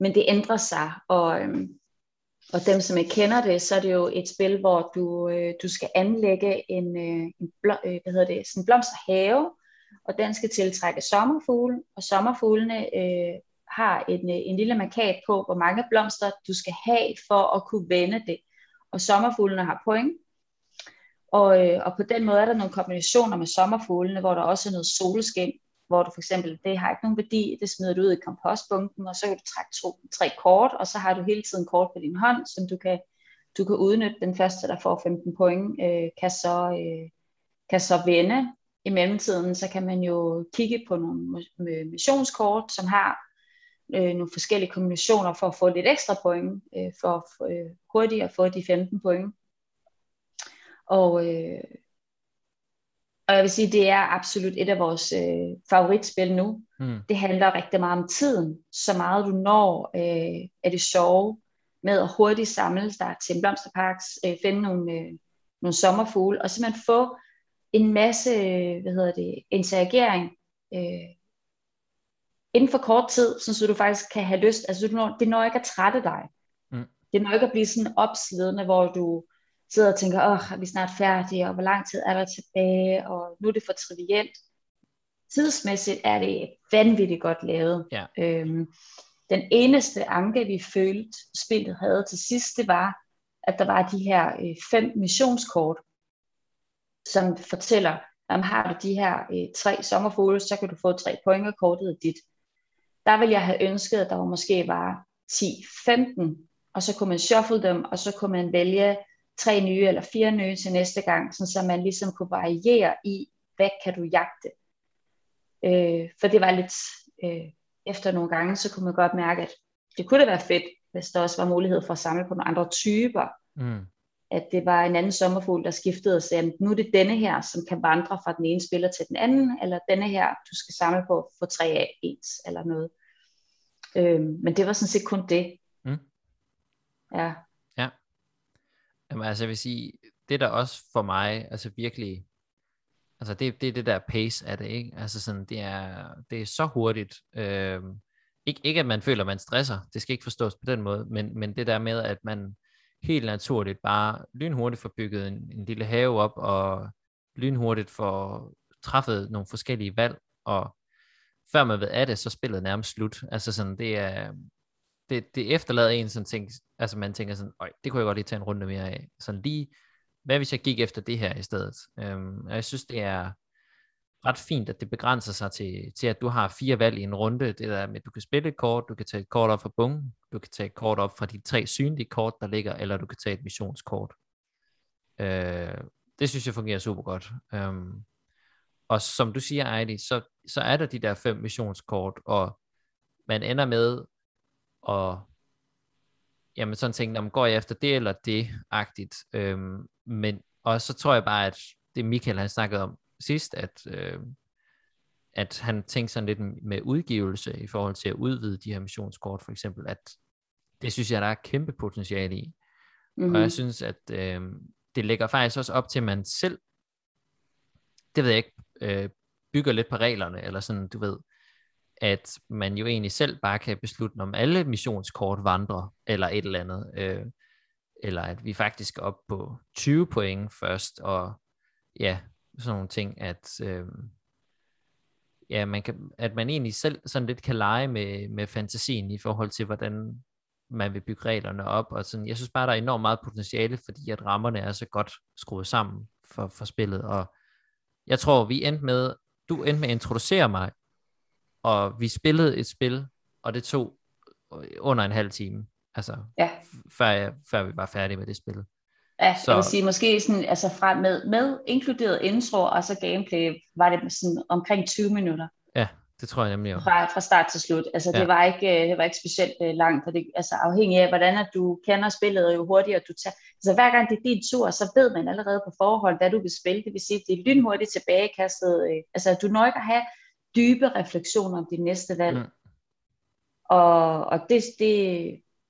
Men det ændrer sig, og, øhm, og dem, som ikke kender det, så er det jo et spil, hvor du, øh, du skal anlægge en, øh, en blo- øh, hvad hedder det, sådan en blomsterhave, og den skal tiltrække sommerfugle, og sommerfuglene øh, har en, øh, en lille markat på, hvor mange blomster du skal have for at kunne vende det. Og sommerfuglene har point, og, øh, og på den måde er der nogle kombinationer med sommerfuglene, hvor der også er noget solskin, hvor du for eksempel, det har ikke nogen værdi, det smider du ud i kompostbunken, og så kan du trække to, tre kort, og så har du hele tiden kort på din hånd, som du kan, du kan udnytte. Den første, der får 15 point, øh, kan, så, øh, kan så vende. I mellemtiden, så kan man jo kigge på nogle missionskort, som har øh, nogle forskellige kombinationer for at få lidt ekstra point, øh, for øh, hurtigt at få de 15 point. Og, øh, og jeg vil sige, det er absolut et af vores øh, favoritspil nu. Mm. Det handler rigtig meget om tiden. Så meget du når øh, er det sjove med at hurtigt samle dig til en blomsterpark, øh, finde nogle, øh, nogle sommerfugle, og simpelthen få en masse hvad hedder det, interagering øh, inden for kort tid, så du faktisk kan have lyst, altså du når, det når ikke at trætte dig. Mm. Det når ikke at blive sådan opslidende, hvor du sidder og tænker, åh, er vi snart færdige, og hvor lang tid er der tilbage, og nu er det for trivielt. Tidsmæssigt er det vanvittigt godt lavet. Ja. Øhm, den eneste anke, vi følte, spillet havde til sidst, det var, at der var de her øh, fem missionskort, som fortæller, om har du de her øh, tre sommerfugle, så kan du få tre point, og kortet er dit. Der ville jeg have ønsket, at der var måske var 10-15, og så kunne man shuffle dem, og så kunne man vælge tre nye eller fire nye til næste gang, sådan så man ligesom kunne variere i, hvad kan du jagte. Øh, for det var lidt, øh, efter nogle gange, så kunne man godt mærke, at det kunne da være fedt, hvis der også var mulighed for at samle på nogle andre typer. Mm. At det var en anden sommerfugl, der skiftede og sagde, nu er det denne her, som kan vandre fra den ene spiller til den anden, eller denne her, du skal samle på for tre af ens, eller noget. Øh, men det var sådan set kun det. Mm. Ja. Jamen altså jeg vil sige, det der også for mig, altså virkelig, altså det, det er det der pace af det, ikke? Altså sådan, det er, det er så hurtigt. Øh, ikke, ikke at man føler, at man stresser, det skal ikke forstås på den måde, men, men det der med, at man helt naturligt bare lynhurtigt får bygget en, en lille have op, og lynhurtigt får træffet nogle forskellige valg, og før man ved af det, så spillet nærmest slut. Altså sådan, det er, det, det efterlader en sådan ting, altså man tænker sådan, Øj, det kunne jeg godt lige tage en runde mere af. Sådan lige, hvad hvis jeg gik efter det her i stedet? Øhm, og jeg synes, det er ret fint, at det begrænser sig til, til, at du har fire valg i en runde. Det der med, at du kan spille et kort, du kan tage et kort op fra bunken, du kan tage et kort op fra de tre synlige kort, der ligger, eller du kan tage et missionskort. Øh, det synes jeg fungerer super godt. Øhm, og som du siger, Heidi, så, så er der de der fem missionskort, og man ender med at jamen sådan tænke, om går jeg efter det eller det, agtigt. Øhm, men, og så tror jeg bare, at det Michael han snakkede om sidst, at, øh, at han tænkte sådan lidt med udgivelse i forhold til at udvide de her missionskort, for eksempel, at det synes jeg, der er kæmpe potentiale i. Mm-hmm. Og jeg mhm. synes, at øh, det lægger faktisk også op til, at man selv, det ved jeg ikke, øh, bygger lidt på reglerne, eller sådan, du ved, at man jo egentlig selv bare kan beslutte, om alle missionskort vandrer, eller et eller andet. Øh, eller at vi faktisk skal op på 20 point først, og ja, sådan nogle ting, at, øh, ja, man kan, at man egentlig selv sådan lidt kan lege med, med fantasien i forhold til, hvordan man vil bygge reglerne op, og sådan, jeg synes bare, der er enormt meget potentiale, fordi at rammerne er så godt skruet sammen for, for spillet, og jeg tror, vi endte med, du endte med at introducere mig og vi spillede et spil, og det tog under en halv time, altså Ja. før, jeg, før vi var færdige med det spil. Ja, Så- jeg vil sige, måske sådan, altså fra med, med inkluderet intro og så gameplay, var det sådan omkring 20 minutter Det tror jeg nemlig også. fra, fra start til slut. Altså Ja. det var ikke, øh, det var ikke specielt øh, langt, og det, altså afhængig af, hvordan at du kender spillet, og jo hurtigere du tager. Altså hver gang det er din tur, så ved man allerede på forhånd, hvad du vil spille. Det vil sige, det er lynhurtigt tilbagekastet. Øh, altså du når ikke at have dybe refleksioner om dit næste valg. Mm. Og, og det, det,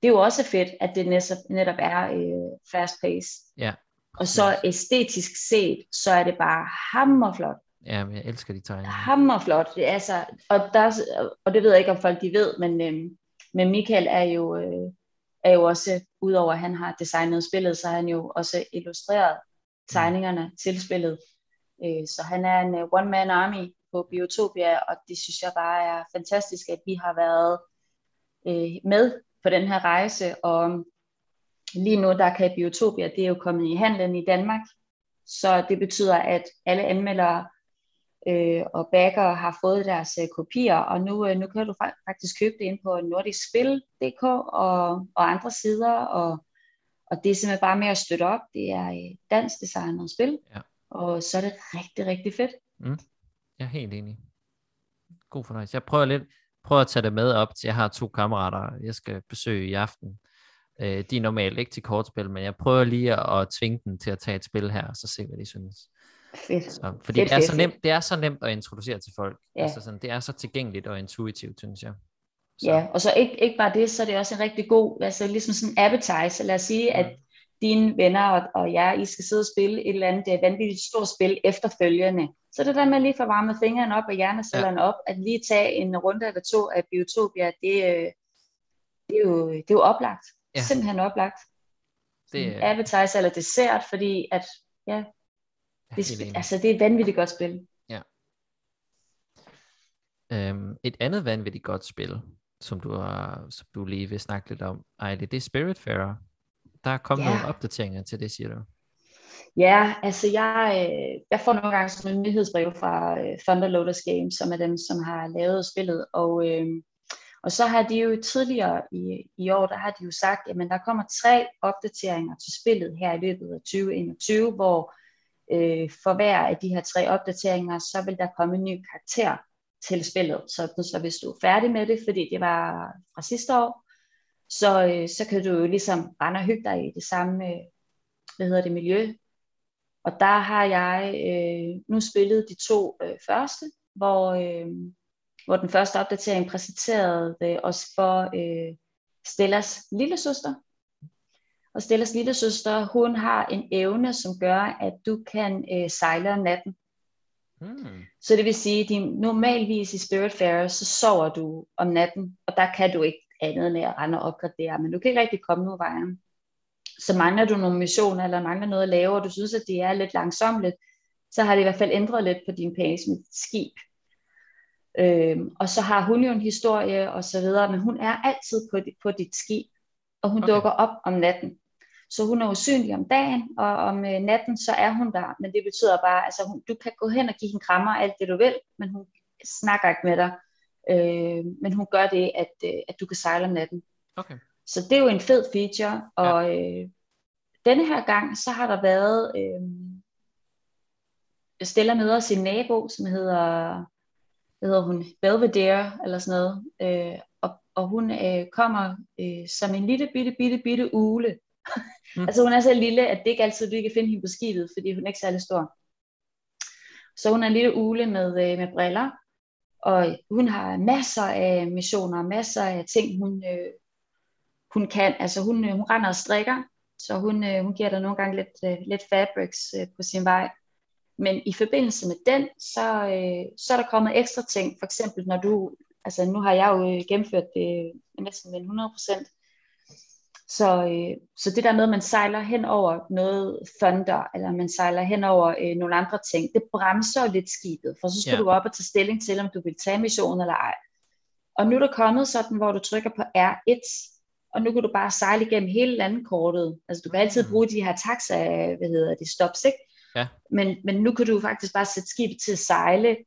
det er jo også fedt, at det netop, netop er øh, fast pace. Ja, Og så æstetisk set, så er det bare hammerflot. Ja, men jeg elsker de tegninger. Hammerflot. Det er altså, og, der, er- og det ved jeg ikke, om folk de ved, men, øhm, men Michael er jo, øh, er jo også, udover at han har designet spillet, så har han jo også illustreret tegningerne til spillet. Øh, så han er en uh, one-man army på Biotopia, og det synes jeg bare er fantastisk, at vi har været øh, med på den her rejse, og lige nu der kan Biotopia, det er jo kommet i handlen i Danmark, så det betyder, at alle anmeldere øh, og backer har fået deres øh, kopier, og nu, øh, nu kan du fa- faktisk købe det ind på nordiskspil.dk og, og andre sider, og, og det er simpelthen bare med at støtte op. Det er øh, dansk designet spil, Ja. og så er det rigtig, rigtig fedt. Jeg er helt enig. God fornøjelse. Jeg prøver lidt, prøver at tage det med op til, jeg har to kammerater, jeg skal besøge i aften. Øh, de er normalt ikke til kortspil, men jeg prøver lige at, at tvinge dem til at tage et spil her, og så se, hvad de synes. Fedt. Så, fordi Fedt, det, er fedt, så nemt, det er så nemt at introducere til folk. Ja. Altså sådan, det er så tilgængeligt og intuitivt, synes jeg. Så, Ja, og så ikke, ikke bare det, så er det også en rigtig god, altså ligesom sådan en appetizer. Lad os sige, at dine venner og, og jer, I skal sidde og spille et eller andet vanvittigt stort spil efterfølgende. Så det der med lige at få varmet fingrene op og hjernecellerne ja. op, at lige tage en runde eller to af Biotopia, det, øh, det, er, jo, det er jo oplagt. Ja. Ja. Simpelthen oplagt. det er appetizer eller dessert, fordi at, ja, det, enig. altså, det er et vanvittigt godt spil. Øhm, et andet vanvittigt godt spil, som du, har, som du lige vil snakke lidt om, Ejle, det er Spiritfarer. Der er kommet Ja. nogle opdateringer til det, siger du. Ja, altså jeg, øh, jeg får nogle gange sådan en nyhedsbrev fra øh, Thunder Lotus Games, som er dem, som har lavet spillet, og, øh, og så har de jo tidligere i, i år, der har de jo sagt, at der kommer tre opdateringer til spillet her i løbet af 2021, hvor øh, for hver af de her tre opdateringer, så vil der komme en ny karakter til spillet. Så, så hvis du er færdig med det, fordi det var fra sidste år, så, øh, så kan du jo ligesom rende og hygge dig i det samme øh, hvad hedder det, miljø, og der har jeg øh, nu spillet de to øh, første, hvor, øh, hvor den første opdatering præsenterede øh, os for øh, Stellas lille søster. Og Stellas lille søster, hun har en evne, som gør, at du kan øh, sejle om natten. Hmm. Så det vil sige, at normalvis i Spiritfarer, så sover du om natten, og der kan du ikke andet end at rende og opgradere, men du kan ikke rigtig komme nogen vejen. Så mangler du nogle missioner, eller mangler noget at lave, og du synes, at det er lidt langsomt, så har det i hvert fald ændret lidt på din pace med skib. Øhm, og så har hun jo en historie og så videre, men hun er altid på, dit, på dit skib, og hun Okay. dukker op om natten. Så hun er usynlig om dagen, og om øh, natten, så er hun der. Men det betyder bare, altså hun, du kan gå hen og give hende krammer alt det du vil, men hun snakker ikke med dig. Øh, men hun gør det, at, øh, at du kan sejle om natten. Okay. Så det er jo en fed feature, og øh, denne her gang, så har der været, øh, Stella møder sin nabo, som hedder, hvad hedder hun, Belvedere, eller sådan noget, øh, og, og hun øh, kommer øh, som en lille bitte, bitte, bitte ule. Mm. altså hun er så lille, at det ikke altid, du kan finde hende på skibet, fordi hun er ikke særlig stor. Så hun er en lille ule med, øh, med briller, og hun har masser af missioner, masser af ting, hun, øh, hun kan. Altså hun, øh, hun render og strikker, så hun, øh, hun giver dig nogle gange lidt, øh, lidt fabrics øh, på sin vej. Men i forbindelse med den, så, øh, så er der kommet ekstra ting. For eksempel når du, altså nu har jeg jo øh, gennemført det næsten med 100%. Så, øh, så det der med, at man sejler hen over noget thunder, eller man sejler hen over øh, nogle andre ting, det bremser lidt skibet, for så skal Ja. du op og tage stilling til, om du vil tage missionen eller ej. Og nu er der kommet sådan, hvor du trykker på R1, og nu kan du bare sejle igennem hele landkortet. Altså du kan altid Mm. bruge de her taxa, hvad hedder det, stops, ikke? Ja. Men, men nu kan du faktisk bare sætte skibet til at sejle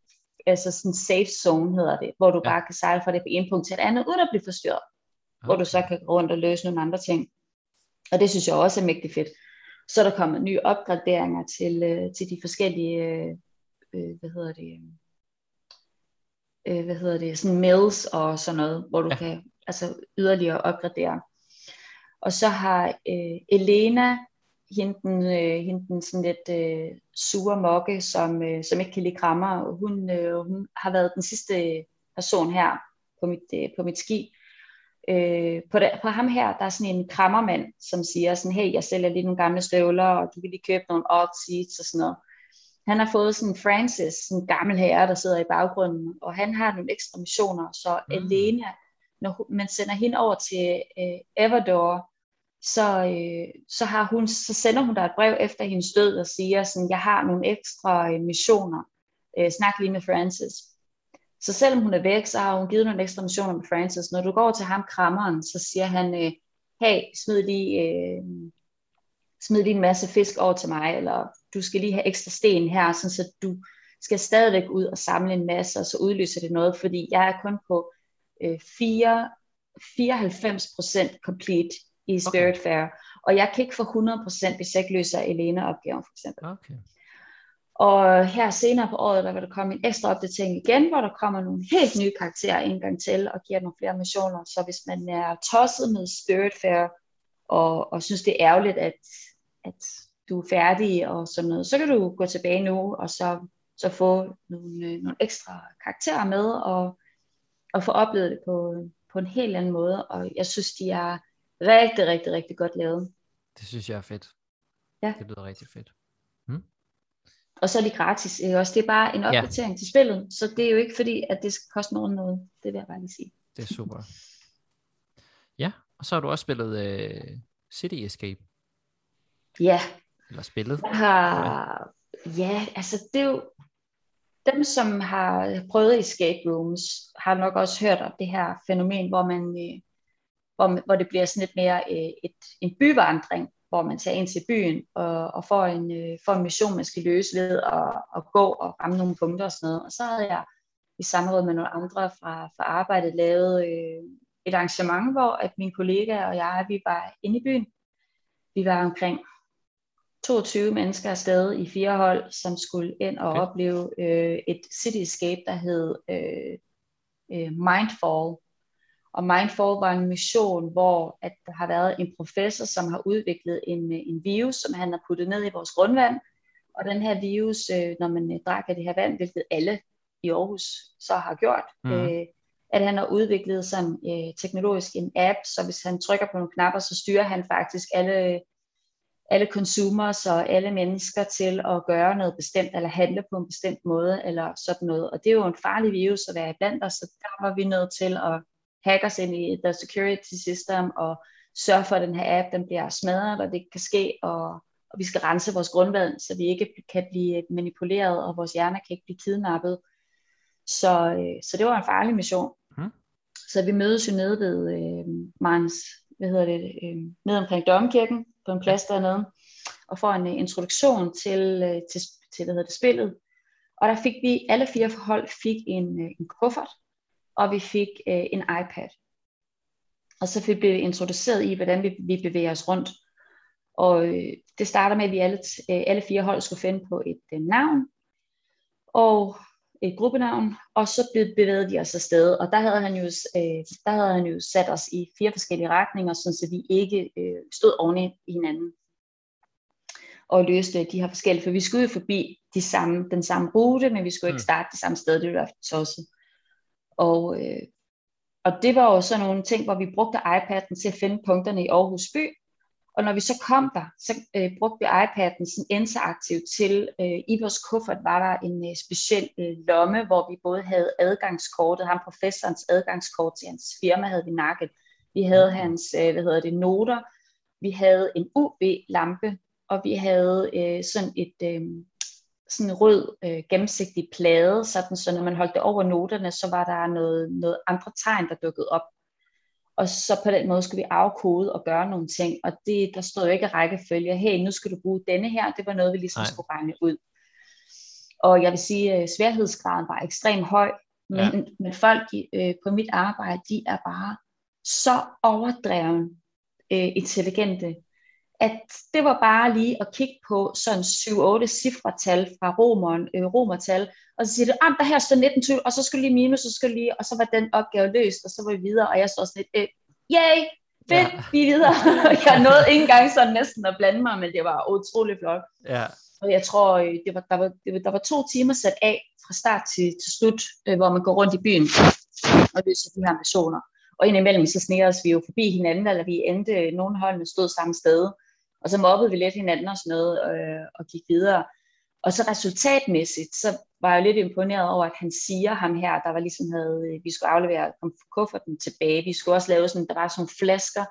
altså sådan safe zone hedder det, hvor du ja. bare kan sejle fra det på en punkt til et andet, uden at blive forstyrret. Okay. Hvor du så kan gå rundt og løse nogle andre ting. Og det synes jeg også er mægtig fedt. Så er der kommet nye opgraderinger til, øh, til de forskellige, øh, øh hvad hedder det, øh, hvad hedder det, sådan mails og sådan noget, hvor du ja. kan altså yderligere opgradere. Og så har øh, Elena, hende øh, hende sådan lidt øh, sure mokke, som, øh, som ikke kan lide krammer, hun, øh, hun har været den sidste person her på mit, øh, på mit ski. Øh, på, det, på ham her, der er sådan en krammermand, som siger sådan, hey, jeg sælger lige nogle gamle støvler, og du kan lige købe nogle odd seats og sådan noget. Han har fået sådan Francis, en gammel herre, der sidder i baggrunden, og han har nogle ekstra missioner, så mm. Elena, når man sender hende over til øh, Everdor, så, øh, så, har hun, så sender hun der et brev efter hendes død og siger sådan, jeg har nogle ekstra øh, missioner, øh, snak lige med Francis. Så selvom hun er væk, så har hun givet nogle ekstra missioner med Francis. Når du går til ham, krammeren, så siger han, øh, hey, smid lige, øh, smid lige en masse fisk over til mig, eller du skal lige have ekstra sten her, sådan så du skal stadigvæk ud og samle en masse, og så udløser det noget, fordi jeg er kun på øh, 4, 94% complete i Spirit okay. Fair, og jeg kan ikke få 100%, hvis jeg ikke løser Elena-opgaven for eksempel. Okay. Og her senere på året, der vil der komme en ekstra opdatering igen, hvor der kommer nogle helt nye karakterer en gang til, og giver nogle flere missioner. Så hvis man er tosset med Spirit Fair, og, og synes det er ærgerligt, at, at du er færdig og sådan noget, så kan du gå tilbage nu, og så, så få nogle, øh, nogle ekstra karakterer med, og, og få oplevet det på, på en helt anden måde. Og jeg synes, de er rigtig, rigtig, rigtig godt lavet. Det synes jeg er fedt. Ja. Det lyder rigtig fedt. Og så er de gratis, ikke også? Det er bare en opdatering ja. til spillet, så det er jo ikke fordi, at det skal koste nogen noget. Det vil jeg bare lige sige. Det er super. Ja, og så har du også spillet uh, City Escape. Ja. Eller spillet. Jeg har, ja, altså det er jo, dem som har prøvet escape rooms, har nok også hørt om det her fænomen, hvor man, øh, hvor, hvor det bliver sådan lidt mere øh, et, en byvandring, hvor man tager ind til byen og, og får, en, øh, får en mission, man skal løse ved at, at gå og ramme nogle punkter og sådan noget. Og så havde jeg i samråd med nogle andre fra, fra arbejdet lavet øh, et arrangement, hvor at mine kollegaer og jeg, vi var inde i byen. Vi var omkring 22 mennesker afsted i fire hold, som skulle ind og okay. opleve øh, et cityscape, der hed øh, øh, Mindfall, og Mindfall var en mission, hvor at der har været en professor, som har udviklet en, en virus, som han har puttet ned i vores grundvand. Og den her virus, øh, når man øh, drikker det her vand, hvilket alle i Aarhus så har gjort, mm. øh, at han har udviklet sådan øh, teknologisk en app, så hvis han trykker på nogle knapper, så styrer han faktisk alle, alle consumers og alle mennesker til at gøre noget bestemt, eller handle på en bestemt måde, eller sådan noget. Og det er jo en farlig virus at være blandt os, så der var vi nødt til at hackers ind i the security system og sørge for, at den her app den bliver smadret, og det kan ske, og, og vi skal rense vores grundvand, så vi ikke kan blive manipuleret, og vores hjerner kan ikke blive kidnappet. Så, øh, så det var en farlig mission. Mm. Så vi mødes jo nede ved øh, Mans, hvad hedder det, øh, nede omkring Domkirken, på en plads dernede, og får en uh, introduktion til, uh, til, til hvad hedder det, spillet. Og der fik vi, alle fire forhold fik en, uh, en kuffert, og vi fik øh, en iPad. Og så fik vi introduceret i, hvordan vi, vi bevæger os rundt. Og øh, det starter med, at vi alle, øh, alle fire hold skulle finde på et øh, navn, og et gruppenavn, og så bevægede de os afsted. Og der havde han jo, øh, der havde han jo sat os i fire forskellige retninger, så vi ikke øh, stod oven i hinanden og løste de her forskellige, for vi skulle jo forbi de samme, den samme rute, men vi skulle ikke mm. starte det samme sted, det var tosset. Og, øh, og det var jo sådan nogle ting, hvor vi brugte iPad'en til at finde punkterne i Aarhus by. Og når vi så kom der, så øh, brugte vi iPad'en sådan interaktivt til, øh, i vores kuffert var der en øh, speciel øh, lomme, hvor vi både havde adgangskortet, ham professorens adgangskort til hans firma havde vi nakket. Vi havde hans, øh, hvad hedder det, noter. Vi havde en UV-lampe, og vi havde øh, sådan et, øh, sådan en rød øh, gennemsigtig plade, sådan, så når man holdt det over noterne, så var der noget, noget andre tegn, der dukkede op. Og så på den måde skulle vi afkode og gøre nogle ting, og det, der stod jo ikke rækkefølge, hey, nu skal du bruge denne her, det var noget, vi ligesom Nej. skulle regne ud. Og jeg vil sige, at sværhedsgraden var ekstremt høj, men, ja. men folk øh, på mit arbejde, de er bare så overdreven øh, intelligente, at det var bare lige at kigge på sådan 7-8 cifretal fra romeren, øh, romertal, og så siger det, ah, der her står 19, og så skal lige minus, og så skal lige, og så var den opgave løst, og så var vi videre, og jeg står sådan lidt, øh, yay, fedt, ja. vi er videre. jeg nåede ikke engang sådan næsten at blande mig, men det var utrolig flot. Ja. Og jeg tror, øh, det var, der, var, det var, der var to timer sat af fra start til, til slut, øh, hvor man går rundt i byen og løser de her missioner. Og indimellem så sneger os vi jo forbi hinanden, eller vi endte, nogle holdene stod samme sted. Og så mobbede vi lidt hinanden og sådan noget, øh, og gik videre. Og så resultatmæssigt, så var jeg lidt imponeret over, at han siger ham her, der var ligesom havde, øh, vi skulle aflevere kufferten tilbage. Vi skulle også lave sådan, der var sådan nogle flasker,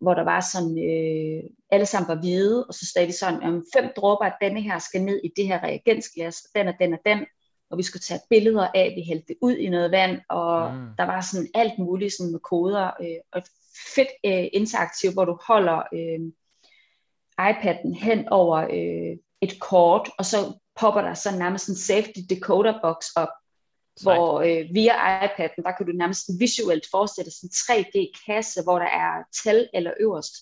hvor der var sådan, øh, alle sammen var hvide, og så stod de sådan, om fem dråber af denne her skal ned i det her reagensglas, og den og den og den, og vi skulle tage billeder af, vi hældte det ud i noget vand, og mm. der var sådan alt muligt sådan med koder, øh, og fedt øh, interaktiv, hvor du holder øh, iPad'en hen over øh, et kort, og så popper der så nærmest en safety decoder box op, Sejt. hvor øh, via iPad'en, der kan du nærmest visuelt forestille sådan en 3D-kasse, hvor der er tal eller øverst,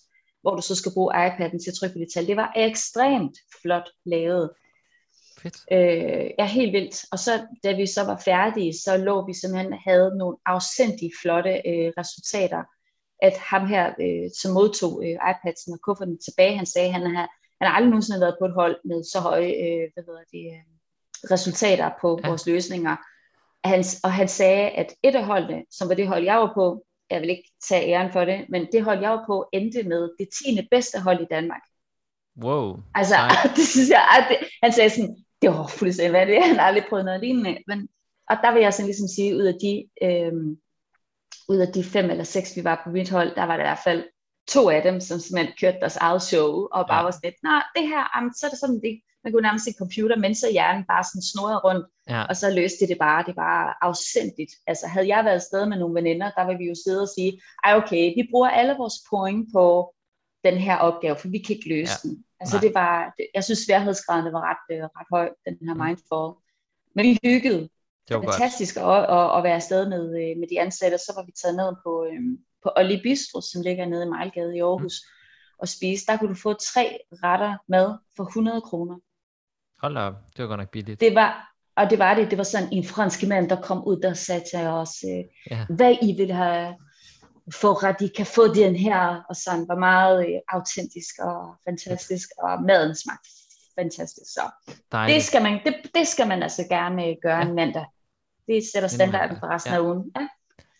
hvor du så skal bruge iPad'en til at trykke på det tal. Det var ekstremt flot lavet. Fedt. Øh, ja, helt vildt. Og så da vi så var færdige, så lå vi simpelthen havde nogle afsindige flotte øh, resultater. At ham her, øh, som modtog øh, iPad'en og kufferten tilbage, han sagde, han har, han har aldrig nogensinde været på et hold med så høje øh, hvad hedder det, øh, resultater på ja. vores løsninger. Han, og han sagde, at et af holdene, som var det hold, jeg var på, jeg vil ikke tage æren for det, men det hold, jeg var på, endte med det 10. bedste hold i Danmark. Wow. Altså, det synes jeg, at det, han sagde sådan, det var fuldstændig vanvittigt, han har aldrig prøvet noget lignende. Men, og der vil jeg sådan ligesom sige, ud af de, øh, ud af de fem eller seks, vi var på mit hold, der var der i hvert fald to af dem, som simpelthen kørte deres eget show, og bare ja. var sådan lidt, nej, det her, um, så er det sådan, det, man kunne nærmest se computer, mens så hjernen bare sådan snurrede rundt, ja. og så løste det bare, det var afsindigt. Altså havde jeg været afsted med nogle veninder, der ville vi jo sidde og sige, ej okay, vi bruger alle vores point på den her opgave, for vi kan ikke løse ja. den. Altså Nej. det var, jeg synes sværhedsgraden var ret, øh, ret høj, den her mm. mindfall. Men vi hyggede. Det var fantastisk at, at, at, være afsted med, øh, med de ansatte. Så var vi taget ned på, øhm, på Olli Bistro, som ligger nede i Mejlgade i Aarhus, mm. og spise. Der kunne du få tre retter mad for 100 kroner. Hold da, det var godt nok billigt. Det var, og det var det. Det var sådan en fransk mand, der kom ud, der sagde til os, øh, ja. hvad I vil have for at de kan få den her, og sådan var meget øh, autentisk og fantastisk, og maden smagte fantastisk. Så det skal, man, det, det skal man altså gerne gøre ja. en mandag. Det sætter standarden for resten ja. af ugen. Ja.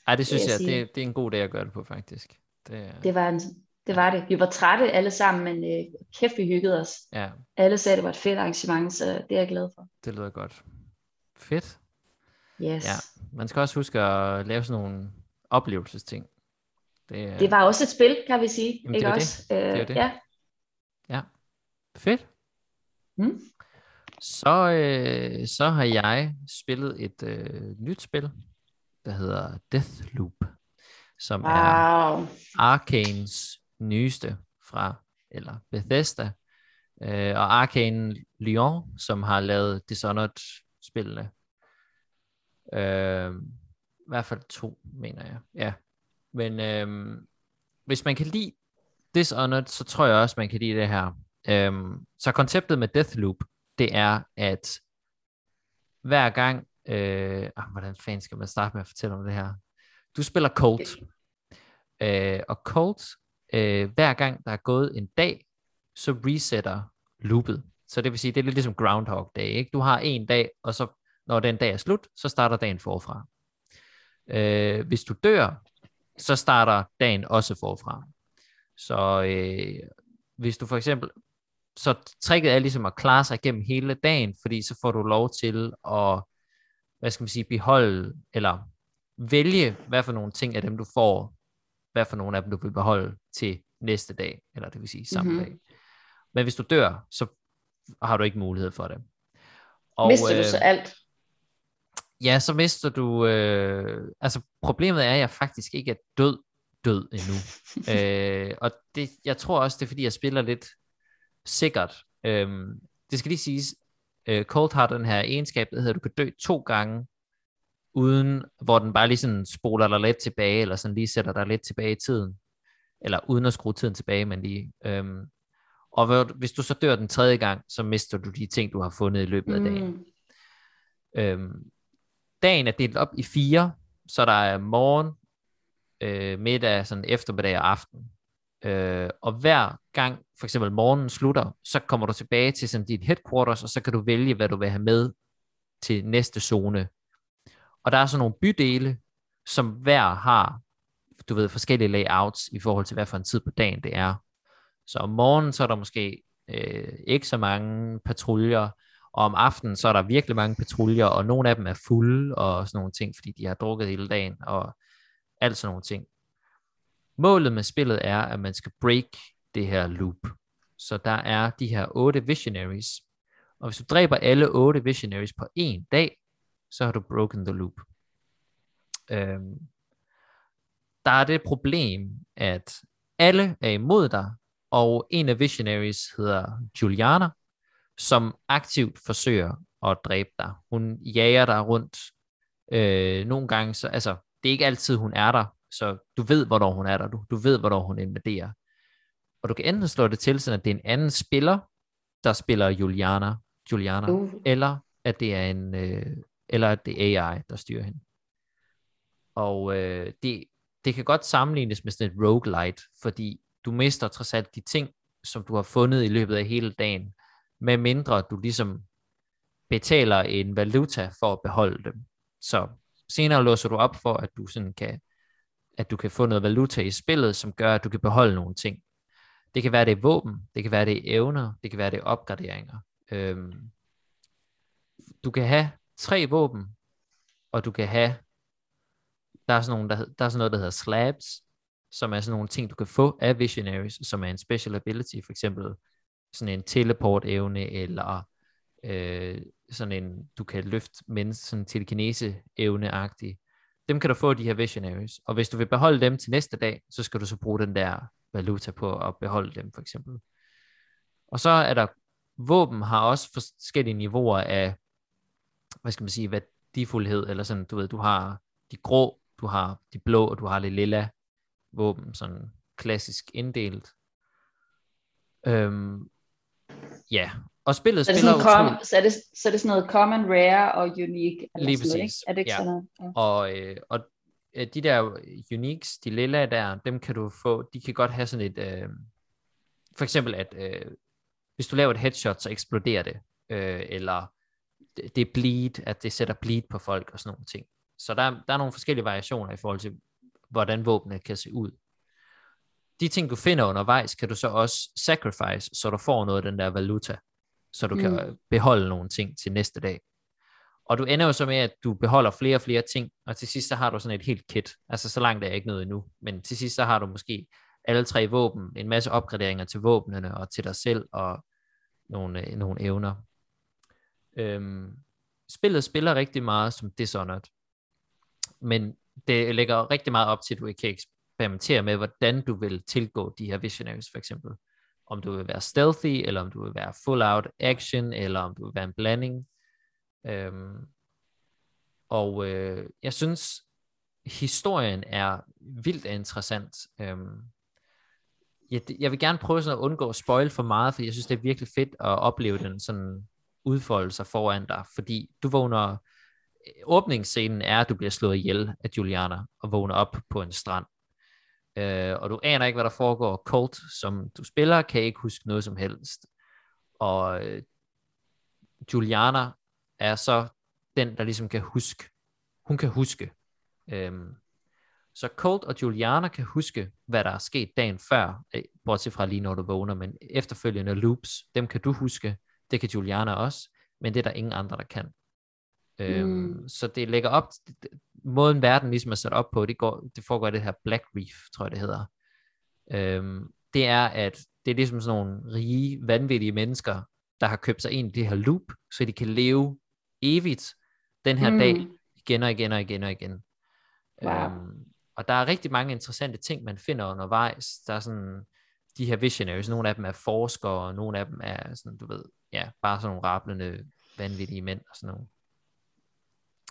Ej, det synes det, jeg, jeg det, det er en god dag at gøre det på, faktisk. Det, det, var, en, det var det. Vi var trætte alle sammen, men øh, kæft, vi hyggede os. Ja. Alle sagde, at det var et fedt arrangement, så det er jeg glad for. Det lyder godt. Fedt. Yes. Ja. Man skal også huske at lave sådan nogle oplevelsesting. Det, det var også et spil, kan vi sige. Jamen, ikke det også? Det. det, er det. Ja. ja. Fedt. Mm. Så, øh, så har jeg spillet et øh, nyt spil, der hedder Deathloop, som wow. er Arkanes nyeste fra, eller Bethesda, øh, og Arkane Lyon, som har lavet Dishonored-spillene. Øh, I hvert fald to, mener jeg. Ja, men øhm, hvis man kan lide Dishonored, så tror jeg også, man kan lide det her. Øhm, så konceptet med Deathloop, det er, at hver gang, øh, ah, hvordan fanden skal man starte med at fortælle om det her? Du spiller Colt, øh, og Colt, øh, hver gang der er gået en dag, så resetter loopet. Så det vil sige, det er lidt ligesom Groundhog Day. Ikke? Du har en dag, og så når den dag er slut, så starter dagen forfra. Øh, hvis du dør, så starter dagen også forfra. Så øh, hvis du for eksempel, så tricket er ligesom at klare sig igennem hele dagen, fordi så får du lov til at, hvad skal man sige, beholde, eller vælge, hvad for nogle ting af dem du får, hvad for nogle af dem du vil beholde til næste dag, eller det vil sige samme mm-hmm. dag. Men hvis du dør, så har du ikke mulighed for det. Og, Mister du øh, så alt? Ja, så mister du... Øh, altså, problemet er, at jeg faktisk ikke er død død endnu. øh, og det, jeg tror også, det er, fordi jeg spiller lidt sikkert. Øh, det skal lige siges, Øh, Cold har den her egenskab, der hedder, at du kan dø to gange, uden, hvor den bare lige sådan spoler dig lidt tilbage, eller sådan lige sætter dig lidt tilbage i tiden. Eller uden at skrue tiden tilbage, men lige. Øhm, og hvis du så dør den tredje gang, så mister du de ting, du har fundet i løbet af dagen. Mm. Øhm, dagen er delt op i fire, så der er morgen, øh, middag, sådan eftermiddag og aften. Øh, og hver gang for eksempel morgenen slutter, så kommer du tilbage til sådan dit headquarters, og så kan du vælge, hvad du vil have med til næste zone. Og der er sådan nogle bydele, som hver har, du ved, forskellige layouts i forhold til, hvad for en tid på dagen det er. Så om morgenen, så er der måske øh, ikke så mange patruljer, og om aftenen, så er der virkelig mange patruljer, og nogle af dem er fulde og sådan nogle ting, fordi de har drukket hele dagen, og alt sådan nogle ting. Målet med spillet er, at man skal break det her loop. Så der er de her otte visionaries, og hvis du dræber alle otte visionaries på en dag, så har du broken the loop. Øhm, der er det problem, at alle er imod dig, og en af visionaries hedder Juliana, som aktivt forsøger at dræbe dig. Hun jager dig rundt. Øh, nogle gange, så, altså, det er ikke altid, hun er der, så du ved, hvornår hun er der. Du, du ved, hvornår hun invaderer. Og du kan enten slå det til, sådan at det er en anden spiller, der spiller Juliana, Juliana uh. eller at det er en, øh, eller at det er AI, der styrer hende. Og øh, det, det kan godt sammenlignes med sådan et roguelite, fordi du mister trods alt de ting, som du har fundet i løbet af hele dagen, med mindre du ligesom betaler en valuta for at beholde dem. Så senere låser du op for, at du sådan kan, at du kan få noget valuta i spillet, som gør, at du kan beholde nogle ting. Det kan være, det er våben, det kan være, det er evner, det kan være, det er opgraderinger. Øhm, du kan have tre våben, og du kan have, der er sådan, nogle, der, der er sådan noget, der hedder slabs, som er sådan nogle ting, du kan få af visionaries, som er en special ability, for eksempel sådan en teleport evne, eller øh, sådan en, du kan løfte mennesker, sådan telekinese evne-agtig. Dem kan du få, de her visionaries. Og hvis du vil beholde dem til næste dag, så skal du så bruge den der valuta på at beholde dem, for eksempel. Og så er der, våben har også forskellige niveauer af, hvad skal man sige, værdifuldhed, eller sådan, du ved, du har de grå, du har de blå, og du har det lilla våben, sådan klassisk inddelt. Øhm, ja, og spillet så er det spiller utroligt... com- så, er det, så er det sådan noget common, rare og unique? Eller Lige præcis. Noget, ikke? Er det ikke ja. sådan noget? Ja. Og, øh, og øh, de der uniques, de lilla der, dem kan du få, de kan godt have sådan et, øh, for eksempel at, øh, hvis du laver et headshot, så eksploderer det, øh, eller det, det er bleed, at det sætter bleed på folk og sådan nogle ting. Så der, der er nogle forskellige variationer i forhold til, hvordan våbnene kan se ud. De ting, du finder undervejs, kan du så også sacrifice, så du får noget af den der valuta, så du mm. kan beholde nogle ting til næste dag. Og du ender jo så med, at du beholder flere og flere ting, og til sidst så har du sådan et helt kit. Altså så langt er jeg ikke noget endnu, men til sidst så har du måske alle tre våben, en masse opgraderinger til våbnene og til dig selv, og nogle, øh, nogle evner. Øhm, spillet spiller rigtig meget som Dishonored, men det lægger rigtig meget op til, at du ikke kan eksperimentere med, hvordan du vil tilgå de her visionaries for eksempel. Om du vil være stealthy, eller om du vil være full out action, eller om du vil være en blanding. Øhm, og øh, jeg synes, historien er vildt interessant. Øhm, jeg, jeg vil gerne prøve sådan at undgå at spoil for meget, for jeg synes, det er virkelig fedt at opleve den sådan udfolde sig foran dig, fordi du vågner, åbningsscenen er, at du bliver slået ihjel af Juliana, og vågner op på en strand. Øh, og du aner ikke, hvad der foregår. Colt, som du spiller, kan ikke huske noget som helst. Og øh, Juliana er så den, der ligesom kan huske. Hun kan huske. Øhm, så Colt og Juliana kan huske, hvad der er sket dagen før, øh, bortset fra lige når du vågner, men efterfølgende loops, dem kan du huske, det kan Juliana også, men det er der ingen andre, der kan. Øhm, mm. Så det lægger op, måden verden ligesom er sat op på, det, går, det foregår det her Black Reef, tror jeg det hedder. Øhm, det er, at det er ligesom sådan nogle rige, vanvittige mennesker, der har købt sig ind i det her loop, så de kan leve evigt den her mm. dag, igen og igen og igen og igen. Wow. Øhm, og der er rigtig mange interessante ting, man finder undervejs. Der er sådan de her visionaries, nogle af dem er forskere, og nogle af dem er sådan, du ved, ja, bare sådan nogle rablende vanvittige mænd og sådan noget.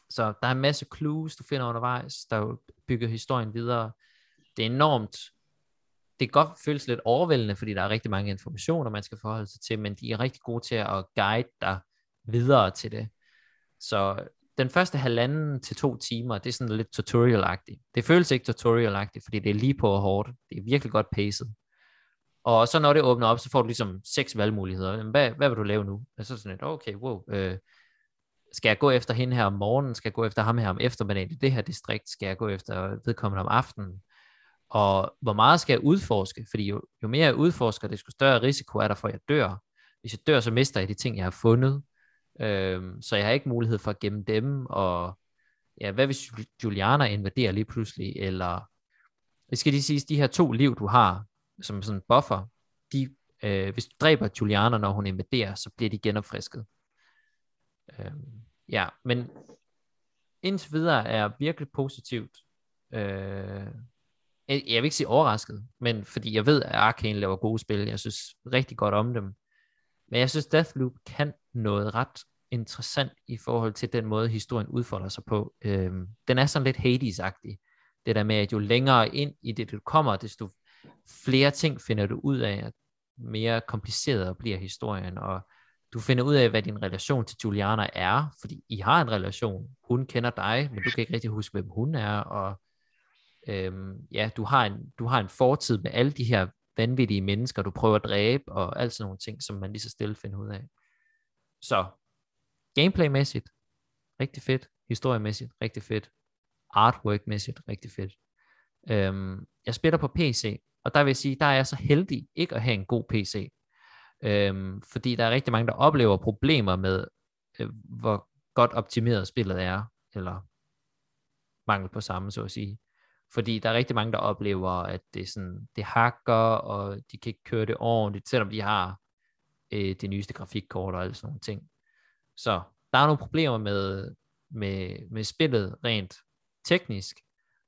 Så der er en masse clues, du finder undervejs, der jo bygger historien videre. Det er enormt, det kan godt føles lidt overvældende, fordi der er rigtig mange informationer, man skal forholde sig til, men de er rigtig gode til at guide dig videre til det. Så den første halvanden til to timer, det er sådan lidt tutorial-agtigt. Det føles ikke tutorial fordi det er lige på og hårdt. Det er virkelig godt paced. Og så når det åbner op, så får du ligesom seks valgmuligheder. Hvad, hvad vil du lave nu? Og så sådan lidt, okay, wow. Øh, skal jeg gå efter hende her om morgenen? Skal jeg gå efter ham her om eftermiddagen i det her distrikt? Skal jeg gå efter vedkommende om aftenen? Og hvor meget skal jeg udforske? Fordi jo, jo mere jeg udforsker, desto større risiko er der for, at jeg dør. Hvis jeg dør, så mister jeg de ting, jeg har fundet. Øhm, så jeg har ikke mulighed for at gemme dem. Og ja, hvad hvis Juliana invaderer lige pludselig? Eller, det skal lige sige, de her to liv, du har, som sådan en buffer, de, øh, hvis du dræber Juliana, når hun invaderer, så bliver de genopfrisket. Øh, ja, men indtil videre er jeg virkelig positivt. Øh, jeg vil ikke sige overrasket, men fordi jeg ved, at Arkane laver gode spil. Jeg synes rigtig godt om dem. Men jeg synes, Deathloop kan noget ret interessant i forhold til den måde, historien udfolder sig på. Øhm, den er sådan lidt Hades-agtig. Det der med, at jo længere ind i det, du kommer, desto flere ting finder du ud af, at mere kompliceret bliver historien, og du finder ud af, hvad din relation til Juliana er, fordi I har en relation. Hun kender dig, men du kan ikke rigtig huske, hvem hun er, og øhm, ja, du har, en, du har en fortid med alle de her vanvittige mennesker, du prøver at dræbe, og alt sådan nogle ting, som man lige så stille finder ud af. Så, gameplaymæssigt, rigtig fedt, historiemæssigt, rigtig fedt, artworkmæssigt, rigtig fedt. Øhm, jeg spiller på PC, og der vil jeg sige, der er jeg så heldig ikke at have en god PC. Øhm, fordi der er rigtig mange, der oplever problemer med, øh, hvor godt optimeret spillet er, eller mangel på samme, så at sige. Fordi der er rigtig mange, der oplever, at det, sådan, det hakker, og de kan ikke køre det ordentligt, selvom de har øh, det nyeste grafikkort og alle sådan nogle ting. Så der er nogle problemer med, med, med spillet rent teknisk.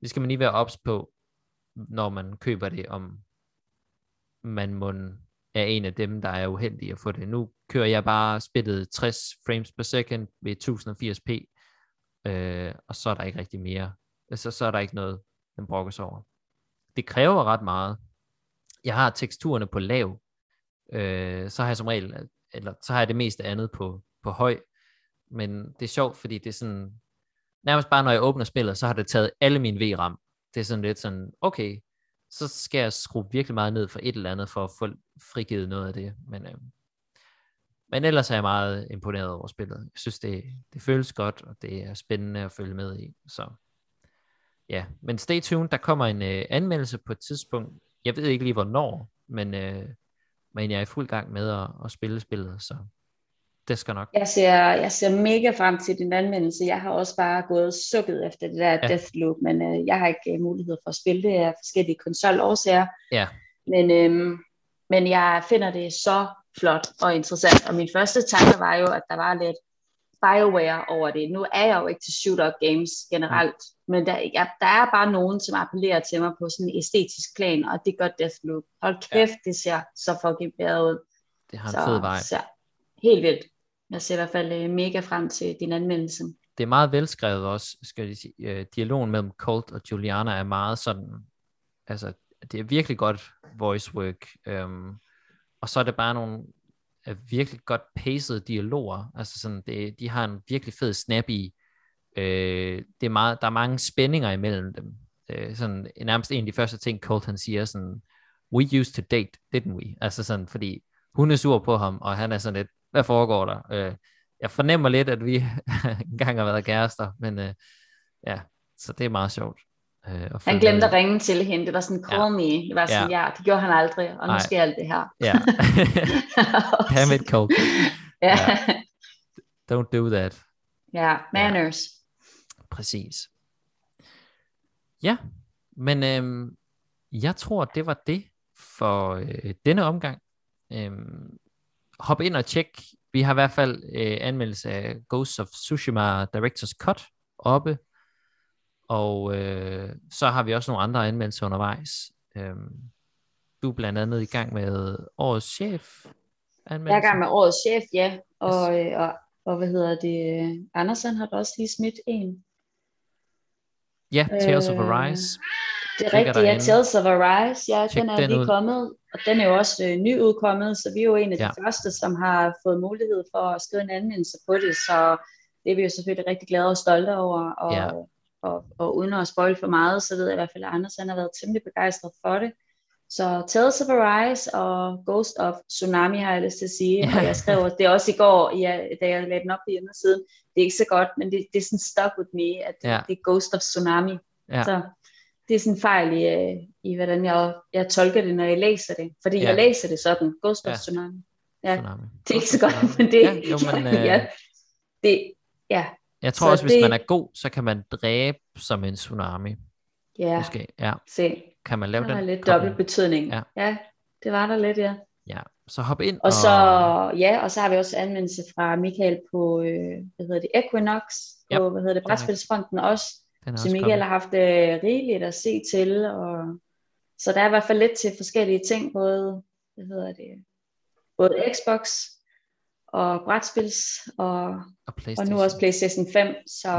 Det skal man lige være ops på, når man køber det, om man må er en af dem, der er uheldig at få det. Nu kører jeg bare spillet 60 frames per second ved 1080p, øh, og så er der ikke rigtig mere. Så, så er der ikke noget, den brokkes over. Det kræver ret meget. Jeg har teksturerne på lav, øh, så har jeg som regel, eller så har jeg det meste andet på, på høj, men det er sjovt, fordi det er sådan, nærmest bare når jeg åbner spillet, så har det taget alle mine VRAM. Det er sådan lidt sådan, okay, så skal jeg skrue virkelig meget ned for et eller andet, for at få frigivet noget af det. Men, øh, men ellers er jeg meget imponeret over spillet. Jeg synes, det, det føles godt, og det er spændende at følge med i. Så ja, men stay tuned. Der kommer en øh, anmeldelse på et tidspunkt. Jeg ved ikke lige, hvornår, men, øh, men jeg er i fuld gang med at, at spille spillet, så det skal nok. Jeg ser, jeg ser mega frem til din anmeldelse. Jeg har også bare gået sukket efter det der ja. Deathloop, men øh, jeg har ikke uh, mulighed for at spille det af forskellige konsolårsager. Ja. Men, øh, men jeg finder det så flot og interessant, og min første tanke var jo, at der var lidt Bioware over det. Nu er jeg jo ikke til shooter games generelt, mm. men der, jeg, der er bare nogen, som appellerer til mig på sådan en æstetisk plan, og det gør Deathloop. Hold kæft, ja. det ser så fucking bedre ud. Det har en så, fed vej. Så, helt vildt jeg ser i hvert fald øh, mega frem til din anmeldelse. Det er meget velskrevet også, skal jeg sige. Øh, dialogen mellem Colt og Juliana er meget sådan, altså det er virkelig godt voice work, øhm, og så er det bare nogle er virkelig godt paced dialoger, altså sådan, det, de har en virkelig fed snap i, øh, det er meget, der er mange spændinger imellem dem, øh, sådan nærmest en af de første ting, Colt han siger sådan, we used to date, didn't we? Altså sådan, fordi hun er sur på ham, og han er sådan lidt, hvad foregår der? Øh, jeg fornemmer lidt, at vi engang har været kærester, men øh, ja, så det er meget sjovt. Øh, han glemte at ringe til hende, det var sådan, call ja. me, det var sådan, ja. ja, det gjorde han aldrig, og nu Nej. sker alt det her. Ja, damn it, Colt. ja. ja. Don't do that. Ja, manners. Ja. Præcis. Ja, men øhm, jeg tror, det var det for øh, denne omgang. Øhm, hop ind og tjek. Vi har i hvert fald øh, anmeldelse af Ghost of Tsushima Director's Cut oppe. Og øh, så har vi også nogle andre anmeldelser undervejs. Øhm, du er blandt andet i gang med årets chef. Jeg er i gang med årets chef, ja. Og, yes. øh, og og hvad hedder det, Andersen har da også lige smidt en. Ja, Tales of Arise. Det er rigtigt, ja, Tales of Arise, ja, Check den er den lige ud. kommet, og den er jo også øh, nyudkommet, så vi er jo en af de Ja. første, som har fået mulighed for at skrive en anmeldelse på det, så det er vi jo selvfølgelig rigtig glade og stolte over, og, Ja. og, og uden at spoil for meget, så ved jeg i hvert fald, at Anders han har været temmelig begejstret for det. Så Tales of Arise og Ghost of Tsunami har jeg lyst til at sige, og jeg skrev det også i går, ja, da jeg lagde den op på hjemmesiden. Det er ikke så godt, men det, det er sådan stuck with me, at Ja. det er Ghost of Tsunami. Ja. Så det er sådan en fejl i, øh, i hvordan jeg, jeg tolker det, når jeg læser det. Fordi Ja. jeg læser det sådan, of Ja. Tsunami. Ja, Tsunami. det er ikke så godt, men det, Ja, jo, men, øh, ja, det, ja, Jeg tror Så også, hvis det- man er god, så kan man dræbe som en tsunami. ja, Måske. Ja. se, Kan man lave der den? lidt dobbelt betydning. Ja. ja, det var der lidt, ja. Ja. Så hop ind Og så, ja, og så har vi også anmeldelse fra Michael på, øh, hvad hedder det, Equinox, på, Yep, hvad hedder det, Brætspilsfronten også. Den er Så Michael kommet. har haft øh, rigeligt at se til, og så der er i hvert fald lidt til forskellige ting, både, hvad hedder det, både Xbox og brætspils, og, Og, og nu også PlayStation 5, så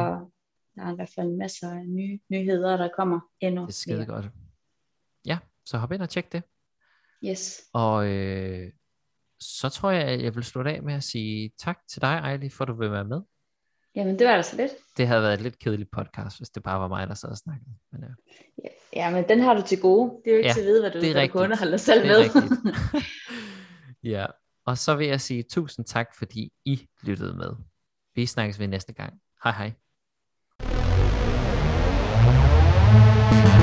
der er i hvert fald masser af nye nyheder, der kommer endnu. Det er mere. godt. Ja, så hop ind og tjek det. Yes. Og øh, så tror jeg, at jeg vil slutte af med at sige tak til dig, Ejli, for at du vil være med. Jamen, det var da så lidt. Det havde været et lidt kedeligt podcast, hvis det bare var mig, der sad og snakkede. Men, ja. Ja, ja, men den har du til gode. Det er jo ikke ja, til at vide, hvad du det er hvad kunder holder selv med. ja, og så vil jeg sige tusind tak, fordi I lyttede med. Vi snakkes ved næste gang. Hej hej. thank you